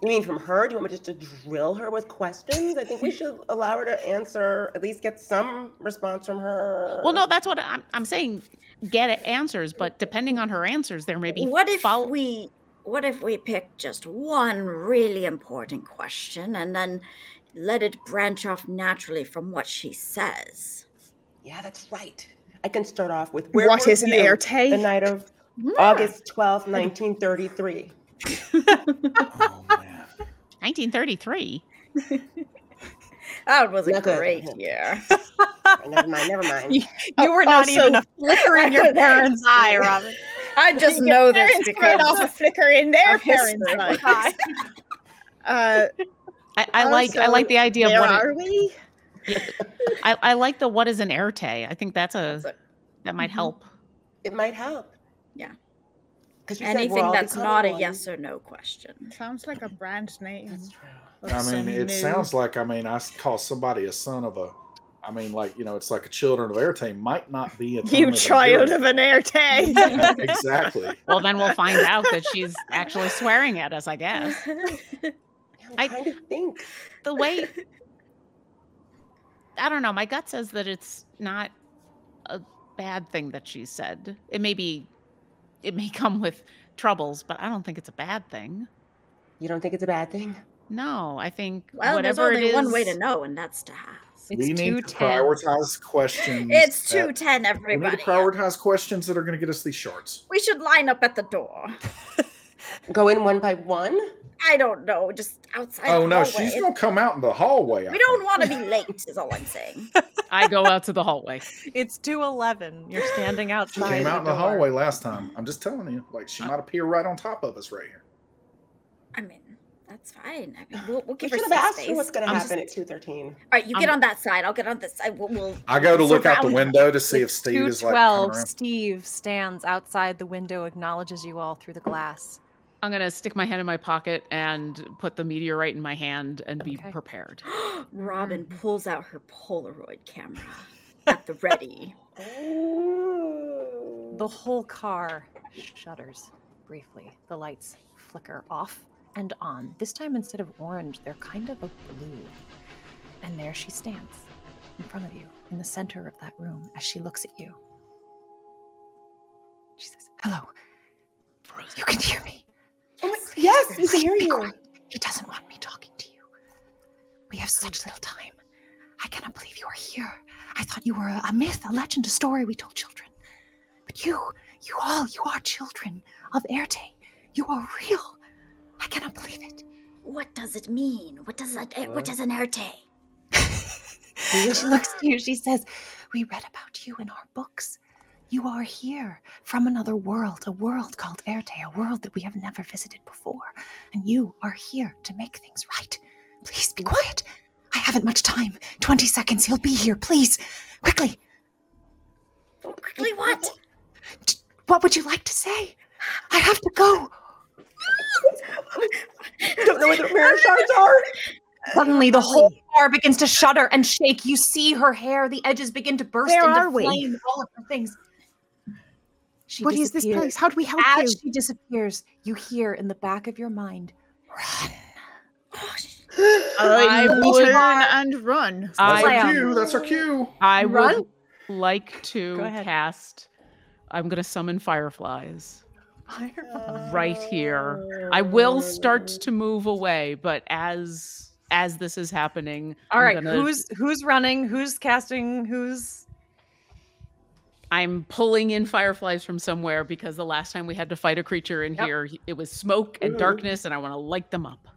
You mean from her? Do you want me just to drill her with questions? I think we should allow her to answer, at least get some response from her. Well, no, that's what I'm, I'm saying. Get answers, but depending on her answers, there may be What if follow- we what if we pick just one really important question and then let it branch off naturally from what she says? Yeah, that's right. I can start off with What were is an you air The night of August twelfth, 1933. Oh 1933. That was a Not good. great year. never mind, never mind. You, you were not also- even a flicker in your parents' eye, Robin. I just Your know this parents might because also flicker in their parents' history. eyes. Uh, I, I like I like the idea of where what it- are we? I, I like the what is an air tay. I think that's a that might Mhm. help. It might help. Yeah. Because we're anything all that's color not a ones. yes or no question. Sounds like a brand name. That's true. I mean, it new- sounds like, I mean, I call somebody a son of a, I mean, like, you know, it's like a children of Airtame might not be a You child good- of an air tay. exactly. Well, then we'll find out that she's actually swearing at us. I guess I'm I- think. the way I don't know. My gut says that it's not a bad thing that she said. It may be, it may come with troubles, but I don't think it's a bad thing. You don't think it's a bad thing? No, I think Well, there's only it is. one way to know, and that's to ask. It's we need to 210. prioritize questions. It's that- two ten, We need to prioritize questions that are going to get us these shorts. We should line up at the door. Go in one by one? I don't know, just outside. Oh the no, hallway. she's going to come out in the hallway. We don't want to be late, is all I'm saying. I go out to the hallway. It's 211. You're standing outside. She outside. came out in the door. hallway last time. I'm just telling you, like she uh. might appear right on top of us right here. I mean, that's fine. I mean, we'll, we'll We give her should some have asked space. her what's going to I'm happen at 213. All right, you get I'm- on that side. I'll get on this side. We'll. we'll I go to look out the window to see if Steve is like coming 212. Steve stands outside the window, acknowledges you all through the glass. I'm gonna stick my hand in my pocket and put the meteorite in my hand and be prepared. Robin mm-hmm. pulls out her Polaroid camera at the ready. The whole car shudders briefly. The lights flicker off and on. This time, instead of orange, they're kind of a blue. And there she stands in front of you, in the center of that room, as she looks at you. She says, Hello. You can hear me. Oh my, yes, we can hear you. He doesn't want me talking to you. We have such little time. I cannot believe you are here. I thought you were a, a myth, a legend, a story we told children. But you, you all, you are children of Erte. You are real. I cannot believe it. What does it mean? What does that? eh, What does an erte? she looks to you. She says, We read about you in our books. You are here from another world, a world called Earte, a world that we have never visited before. And you are here to make things right. Please be quiet. I haven't much time. 20 seconds. He'll be here. Please. Quickly. Quickly, what? What would you like to say? I have to go. Don't know where the prayer shards are. Suddenly, the whole car begins to shudder and shake. You see her hair, the edges begin to burst Where into flame, all of her things. She What is this place? How do we help As you? she disappears, you hear in the back of your mind, run. I I will would- turn and run. That's I- our Slam. cue. That's our cue. I Run? would like to cast. I'm gonna summon fireflies right here. I will start to move away, but as as this is happening, All I'm right, gonna- who's who's running? Who's casting? Who's I'm pulling in fireflies from somewhere because the last time we had to fight a creature in Yep. here, it was smoke and darkness, and I want to light them up.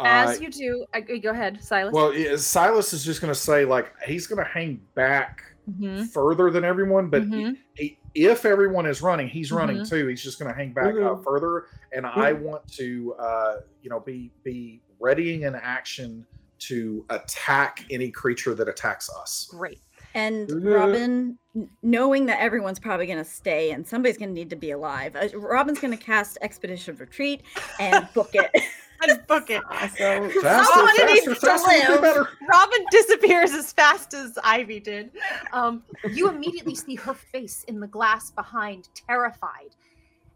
as Uh, you do? I, go ahead, Silas. well, yeah, Silas is just going to say like he's going to hang back Mhm, further than everyone, but mhm. he, if everyone is running, he's running Mhm. too. He's just going to hang back uh, Mhm. further, and I want to, uh, you know, be be readying an action to attack any creature that attacks us. great. And Mhm. Robin, knowing that everyone's probably going to stay and somebody's going to need to be alive, uh, Robin's going to cast Expeditious Retreat and book it. And book it. Awesome. Faster, Someone needs faster, to faster, live. Robin disappears as fast as Ivy did. Um, you immediately see her face in the glass behind, terrified,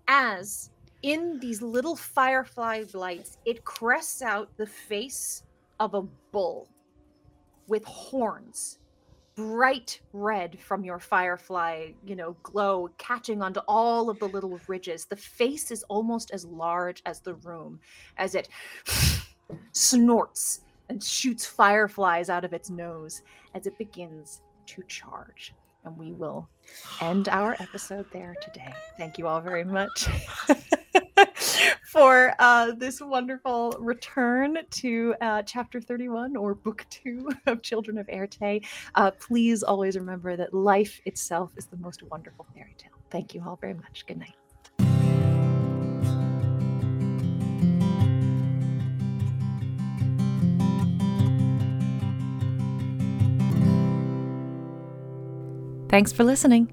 as in these little firefly lights, it crests out the face of a bull with horns, bright red from your firefly, you know, glow catching onto all of the little ridges. The face is almost as large as the room as it snorts and shoots fireflies out of its nose as it begins to charge. And we will end our episode there today. Thank you all very much for uh, this wonderful return to uh, chapter 31 or book two of Children of Earte. Uh, please always remember that life itself is the most wonderful fairy tale. Thank you all very much. Good night. Thanks for listening.